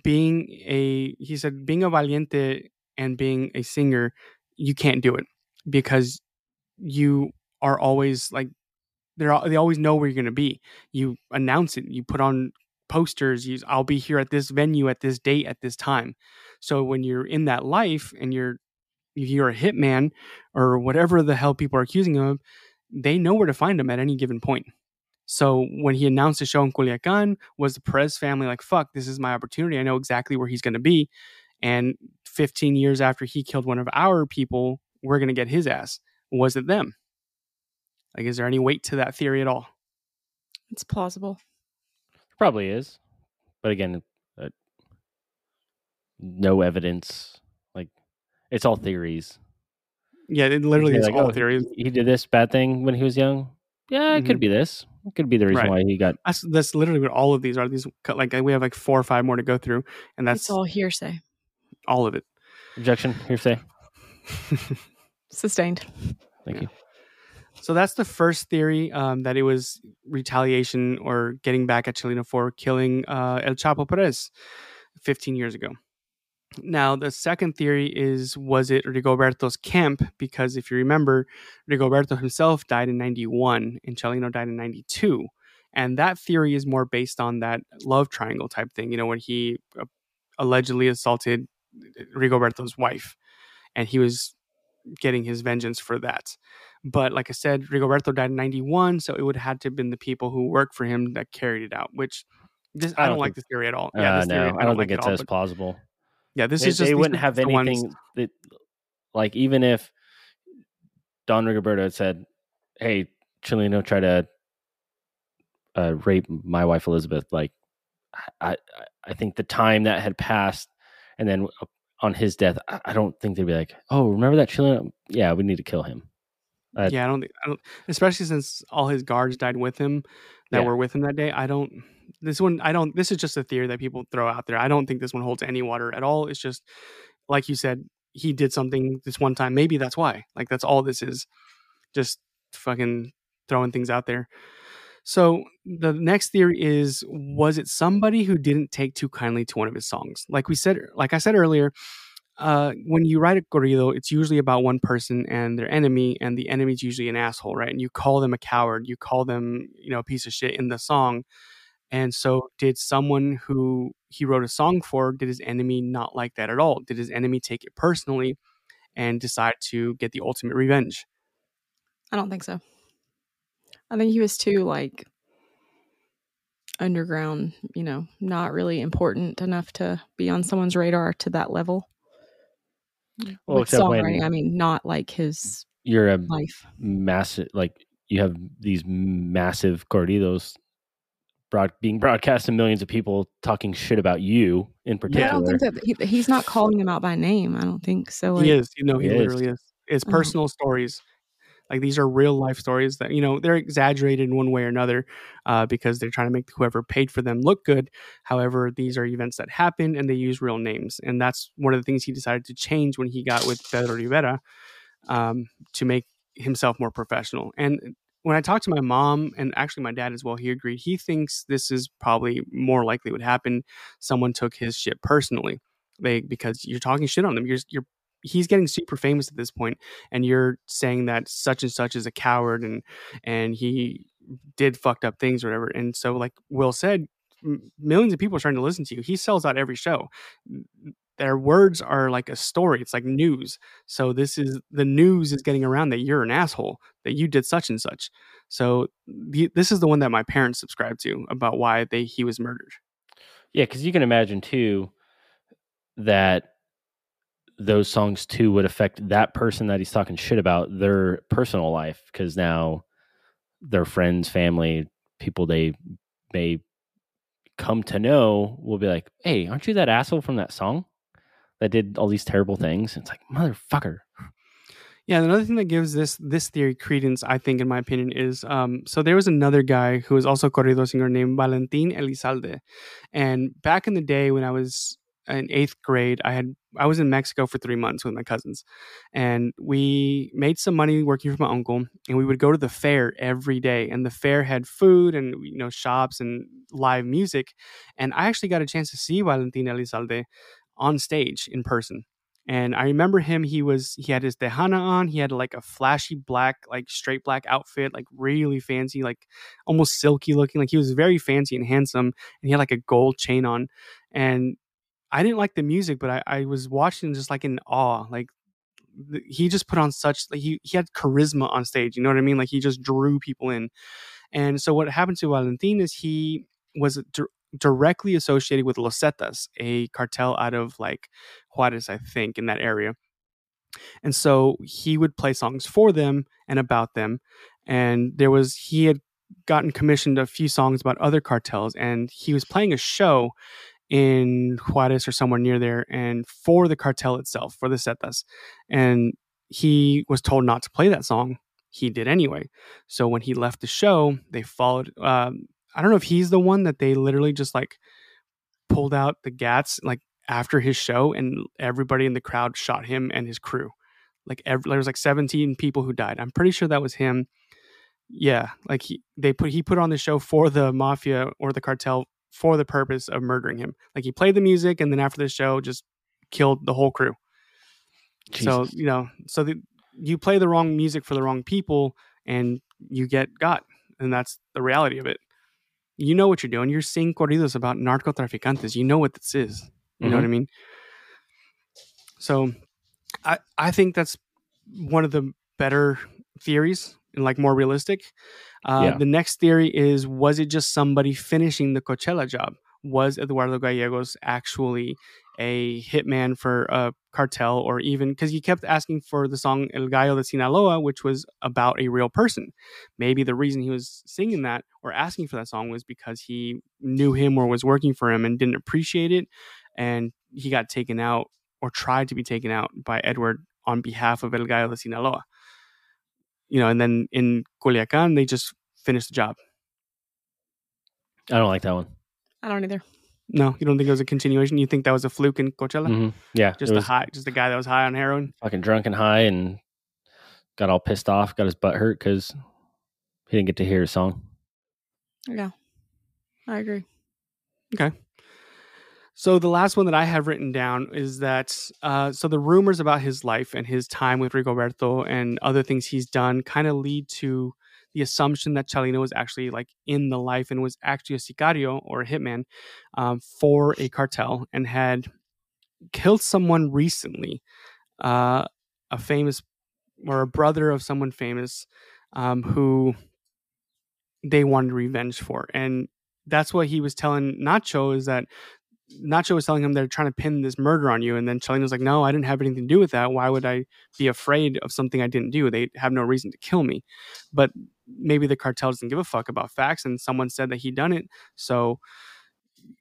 being a he said being a valiente and being a singer you can't do it because you are always like they're they always know where you're going to be. You announce it you put on posters you i'll be here at this venue at this date at this time. So when you're in that life and you're if you're a hitman or whatever the hell people are accusing him of, they know where to find him at any given point. So when he announced the show in Culiacan, was the Perez family like, fuck, this is my opportunity. I know exactly where he's going to be. And 15 years after he killed one of our people, we're going to get his ass. Was it them? Like, is there any weight to that theory at all? It's plausible. Probably is, but again, uh, no evidence. Like it's all theories. Yeah, it literally is like, all oh, theories. He, he did this bad thing when he was young. Yeah, it could Mhm. be this. It could be the reason Right. why he got. That's, that's literally what all of these are. These like we have like four or five more to go through, and that's it's all hearsay. all of it. Objection. Hearsay. [LAUGHS] Sustained. Thank Yeah. you. So that's the first theory um, that it was retaliation or getting back at Chalino for killing uh, El Chapo Perez 15 years ago. Now, the second theory is was it Rigoberto's camp? Because if you remember, Rigoberto himself died in 91 and Chalino died in 92. And that theory is more based on that love triangle type thing, you know, when he uh, allegedly assaulted Rigoberto's wife and he was getting his vengeance for that. But like I said, Rigoberto died in 91, so it would have had to have been the people who worked for him that carried it out, which this, I, I don't, don't like think- this theory at all. Uh, this no, theory I don't like think at it's all, as plausible. Yeah, this they, is just they wouldn't have the ones- anything that, like, even if Don Rigoberto had said, "Hey, Chalino tried to uh, rape my wife Elizabeth," like, I, I, I think the time that had passed, and then uh, on his death, I, don't think they'd be like, "Oh, remember that Chalino? Yeah, we need to kill him." Uh, yeah, I don't think, I don't, especially since all his guards died with him that Yeah. were with him that day. I don't, this one, I don't, this is just a theory that people throw out there. I don't think this one holds any water at all. It's just, like you said, he did something this one time. Maybe that's why. Like, that's all this is. Just fucking throwing things out there. So the next theory is was it somebody who didn't take too kindly to one of his songs? Like we said like I said earlier, uh, when you write a corrido, it's usually about one person and their enemy, and the enemy's usually an asshole, right? And you call them a coward, you call them, you know, a piece of shit in the song. And so, did someone who he wrote a song for, did his enemy not like that at all? Did his enemy take it personally and decide to get the ultimate revenge? I don't think so. I think he was too like underground, you know, not really important enough to be on someone's radar to that level. Well, With except when- songwriting, I mean, not like his You're a life. massive, like, you have these massive corridos broad, being broadcast to millions of people talking shit about you in But I don't particular. think that he, he's not calling him out by name. I don't think so. Like, he is, you know, he He literally is. It's Oh. personal stories. Like these are real life stories that you know they're exaggerated in one way or another uh, because they're trying to make whoever paid for them look good. However, these are events that happen and they use real names, and that's one of the things he decided to change when he got with Pedro Rivera um, to make himself more professional. And when I talked to my mom and actually my dad as well, he agreed. He thinks this is probably more likely would happen. Someone took his shit personally, they because you're talking shit on them. You're you're he's getting super famous at this point, and you're saying that such and such is a coward and and he did fucked up things or whatever. And so, like Will said, millions of people are trying to listen to you. He sells out every show. Their words are like a story. It's like news. So this is the news is getting around that you're an asshole, that you did such and such. So the, this is the one that my parents subscribed to about why they he was murdered. Yeah, because you can imagine too that those songs too would affect that person that he's talking shit about their personal life because now their friends, family, people they may come to know will be like, "Hey, aren't you that asshole from that song that did all these terrible things?" It's like, motherfucker. Yeah, another thing that gives this this theory credence, I think, in my opinion, is um, so there was another guy who was also corrido singer named Valentin Elizalde, and back in the day when I was in eighth grade, I had I was in Mexico for three months with my cousins, and we made some money working for my uncle, and we would go to the fair every day, and the fair had food and you know shops and live music, and I actually got a chance to see Valentin Elizalde on stage in person. And I remember him. He was he had his tejana on. He had like a flashy black, like straight black outfit, like really fancy, like almost silky looking. Like he was very fancy and handsome. And he had like a gold chain on. And I didn't like the music, but I, I was watching just like in awe. Like he just put on such like he he had charisma on stage. You know what I mean? Like he just drew people in. And so what happened to Valentin is he was directly associated with Los Zetas, a cartel out of like Juarez, I think, in that area. And so he would play songs for them and about them. And there was he had gotten commissioned a few songs about other cartels, and he was playing a show in Juarez or somewhere near there, and for the cartel itself, for the Zetas. And he was told not to play that song. He did anyway. So when he left the show, they followed. Um, I don't know if he's the one that they literally just like pulled out the gats like after his show, and everybody in the crowd shot him and his crew. Like every, there was like 17 people who died. I'm pretty sure that was him. Yeah, like he they put he put on the show for the mafia or the cartel for the purpose of murdering him. Like he played the music, and then after the show, just killed the whole crew. So you know, so the, you play the wrong music for the wrong people, and you get got, and that's the reality of it. You know what you're doing. You're seeing corridos about narcotraficantes. You know what this is. You know what I mean? So, I I think that's one of the better theories and like more realistic. Uh, Yeah. The next theory is: was it just somebody finishing the Coachella job? Was Eduardo Gallegos actually a hitman for a cartel, or even because he kept asking for the song El Gallo de Sinaloa, which was about a real person? Maybe the reason he was singing that or asking for that song was because he knew him or was working for him and didn't appreciate it, and he got taken out or tried to be taken out by Edward on behalf of El Gallo de Sinaloa. You know, and then in Culiacan, they just finished the job. I don't like that one. I don't either. No, you don't think it was a continuation? You think that was a fluke in Coachella? Mhm. Yeah, Just it a was high, just a guy that was high on heroin. fucking drunk and high and got all pissed off, got his butt hurt because he didn't get to hear his song. Yeah, I agree. Okay. So the last one that I have written down is that uh, so the rumors about his life and his time with Rigoberto and other things he's done kind of lead to the assumption that Chalino was actually like in the life and was actually a sicario or a hitman um, for a cartel and had killed someone recently, uh, a famous or a brother of someone famous um, who they wanted revenge for, and that's what he was telling Nacho is that Nacho was telling him they're trying to pin this murder on you, and then Chalino's like, "No, I didn't have anything to do with that. Why would I be afraid of something I didn't do? They have no reason to kill me." But maybe the cartel doesn't give a fuck about facts, and someone said that he done it, so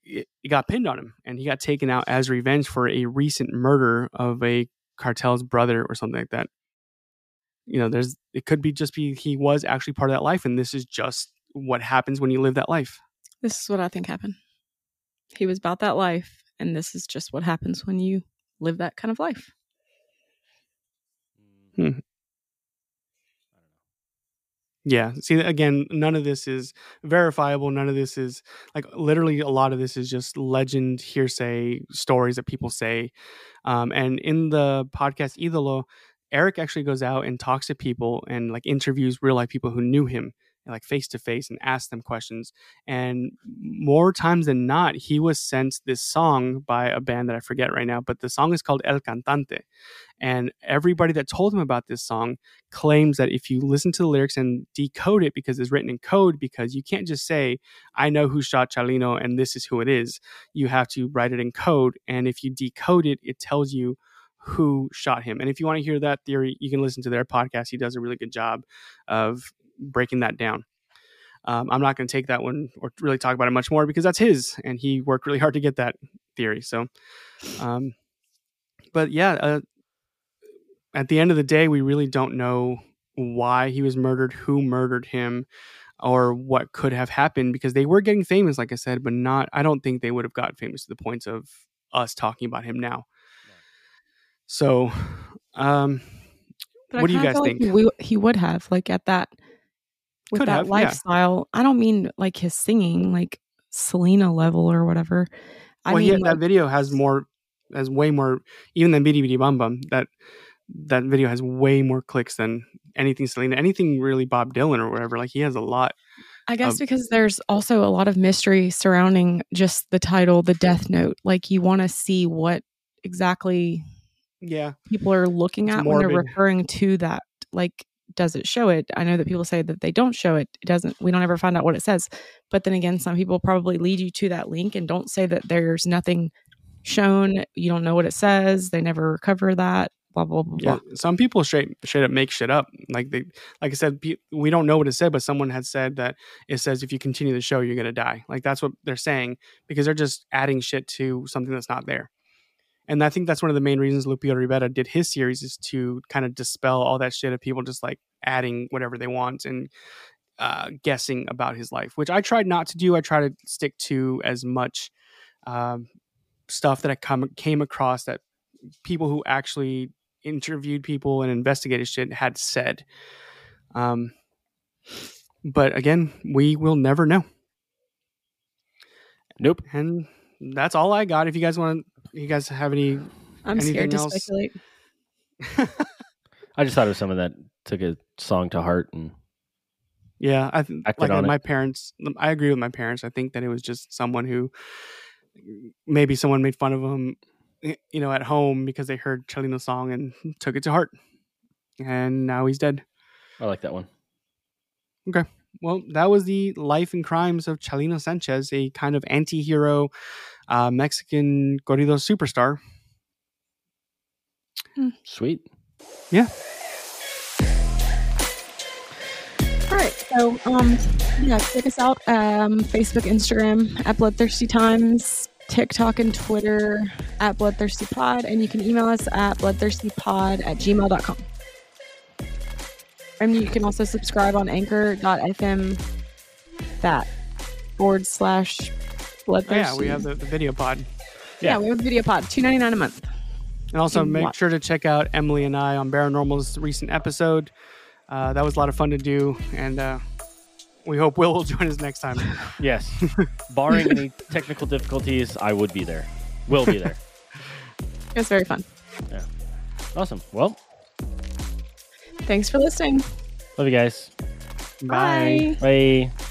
it got pinned on him, and he got taken out as revenge for a recent murder of a cartel's brother or something like that. You know, there's it could be just be he was actually part of that life, and this is just what happens when you live that life. This is what I think happened. He was about that life, and this is just what happens when you live that kind of life. Yeah. See, again, none of this is verifiable. None of this is like literally a lot of this is just legend, hearsay stories that people say. Um, and in the podcast Idolo, Eric actually goes out and talks to people and like interviews real life people who knew him like face to face and ask them questions. And more times than not, he was sent this song by a band that I forget right now, but the song is called El Cantante. And everybody that told him about this song claims that if you listen to the lyrics and decode it because it's written in code, because you can't just say, I know who shot Chalino and this is who it is. You have to write it in code. And if you decode it, it tells you who shot him. And if you want to hear that theory, you can listen to their podcast. He does a really good job of breaking that down. Um, I'm not going to take that one or really talk about it much more because that's his, and he worked really hard to get that theory. So, um, but yeah, uh, at the end of the day, we really don't know why he was murdered, who murdered him, or what could have happened because they were getting famous, like I said, but not. I don't think they would have got famous to the point of us talking about him now. So, um, But I what do you guys feel like think? we, he would have like at that with Could that have, yeah. lifestyle. I don't mean like his singing, like Selena level or whatever. I well, mean, yeah, like, that video has more, has way more, even than Bidi Bidi Bom Bom. That that video has way more clicks than anything Selena, anything really Bob Dylan or whatever. Like he has a lot. I guess because there's also a lot of mystery surrounding just the title, the Death Note. Like you want to see what exactly Yeah, people are looking It's at when they're referring to that. Like, does it show it? I know that people say that they don't show it. It doesn't. We don't ever find out what it says. But then again, some people probably lead you to that link and don't say that there's nothing shown. You don't know what it says. They never recover that. Blah blah blah. yeah. blah. Some people straight straight up make shit up. Like they, like I said, pe- we don't know what it said, but someone had said that it says if you continue the show, you're gonna die. Like that's what they're saying because they're just adding shit to something that's not there. And I think that's one of the main reasons Lupillo Rivera did his series is to kind of dispel all that shit of people just like adding whatever they want and uh, guessing about his life, which I tried not to do. I try to stick to as much um, stuff that I come came across that people who actually interviewed people and investigated shit had said. Um, but again, we will never know. Nope. And that's all I got. If you guys want, you guys have any? I'm Anything scared to else? speculate. [LAUGHS] I just thought of someone that took a song to heart and Yeah, I th- like on it. my parents. I agree with my parents. I think that it was just someone who maybe someone made fun of them, you know, at home because they heard Chalino's song and [LAUGHS] took it to heart, and now he's dead. I like that one. Okay. Well, that was the life and crimes of Chalino Sanchez, a kind of anti-hero uh, Mexican corrido superstar. Sweet. Yeah, All right. So, um, yeah, check us out. Um, Facebook, Instagram at Bloodthirsty Times, TikTok and Twitter at Bloodthirsty Pod, and you can email us at bloodthirstypod at gmail.com. And you can also subscribe on anchor.fm that forward slash Oh, bloodthirsty. yeah, we have the, the video pod, yeah. yeah. we have the video pod, two ninety nine a month. and also can make watch. sure to check out Emily and I on Paranormal's recent episode. Uh, that was a lot of fun to do, and uh, we hope Will will [LAUGHS] join us next time. Yes. [LAUGHS] Barring any technical difficulties, I would be there. Will be there. [LAUGHS] It was very fun. Yeah, awesome. Well, Thanks for listening. love you guys. Bye. Bye. Bye.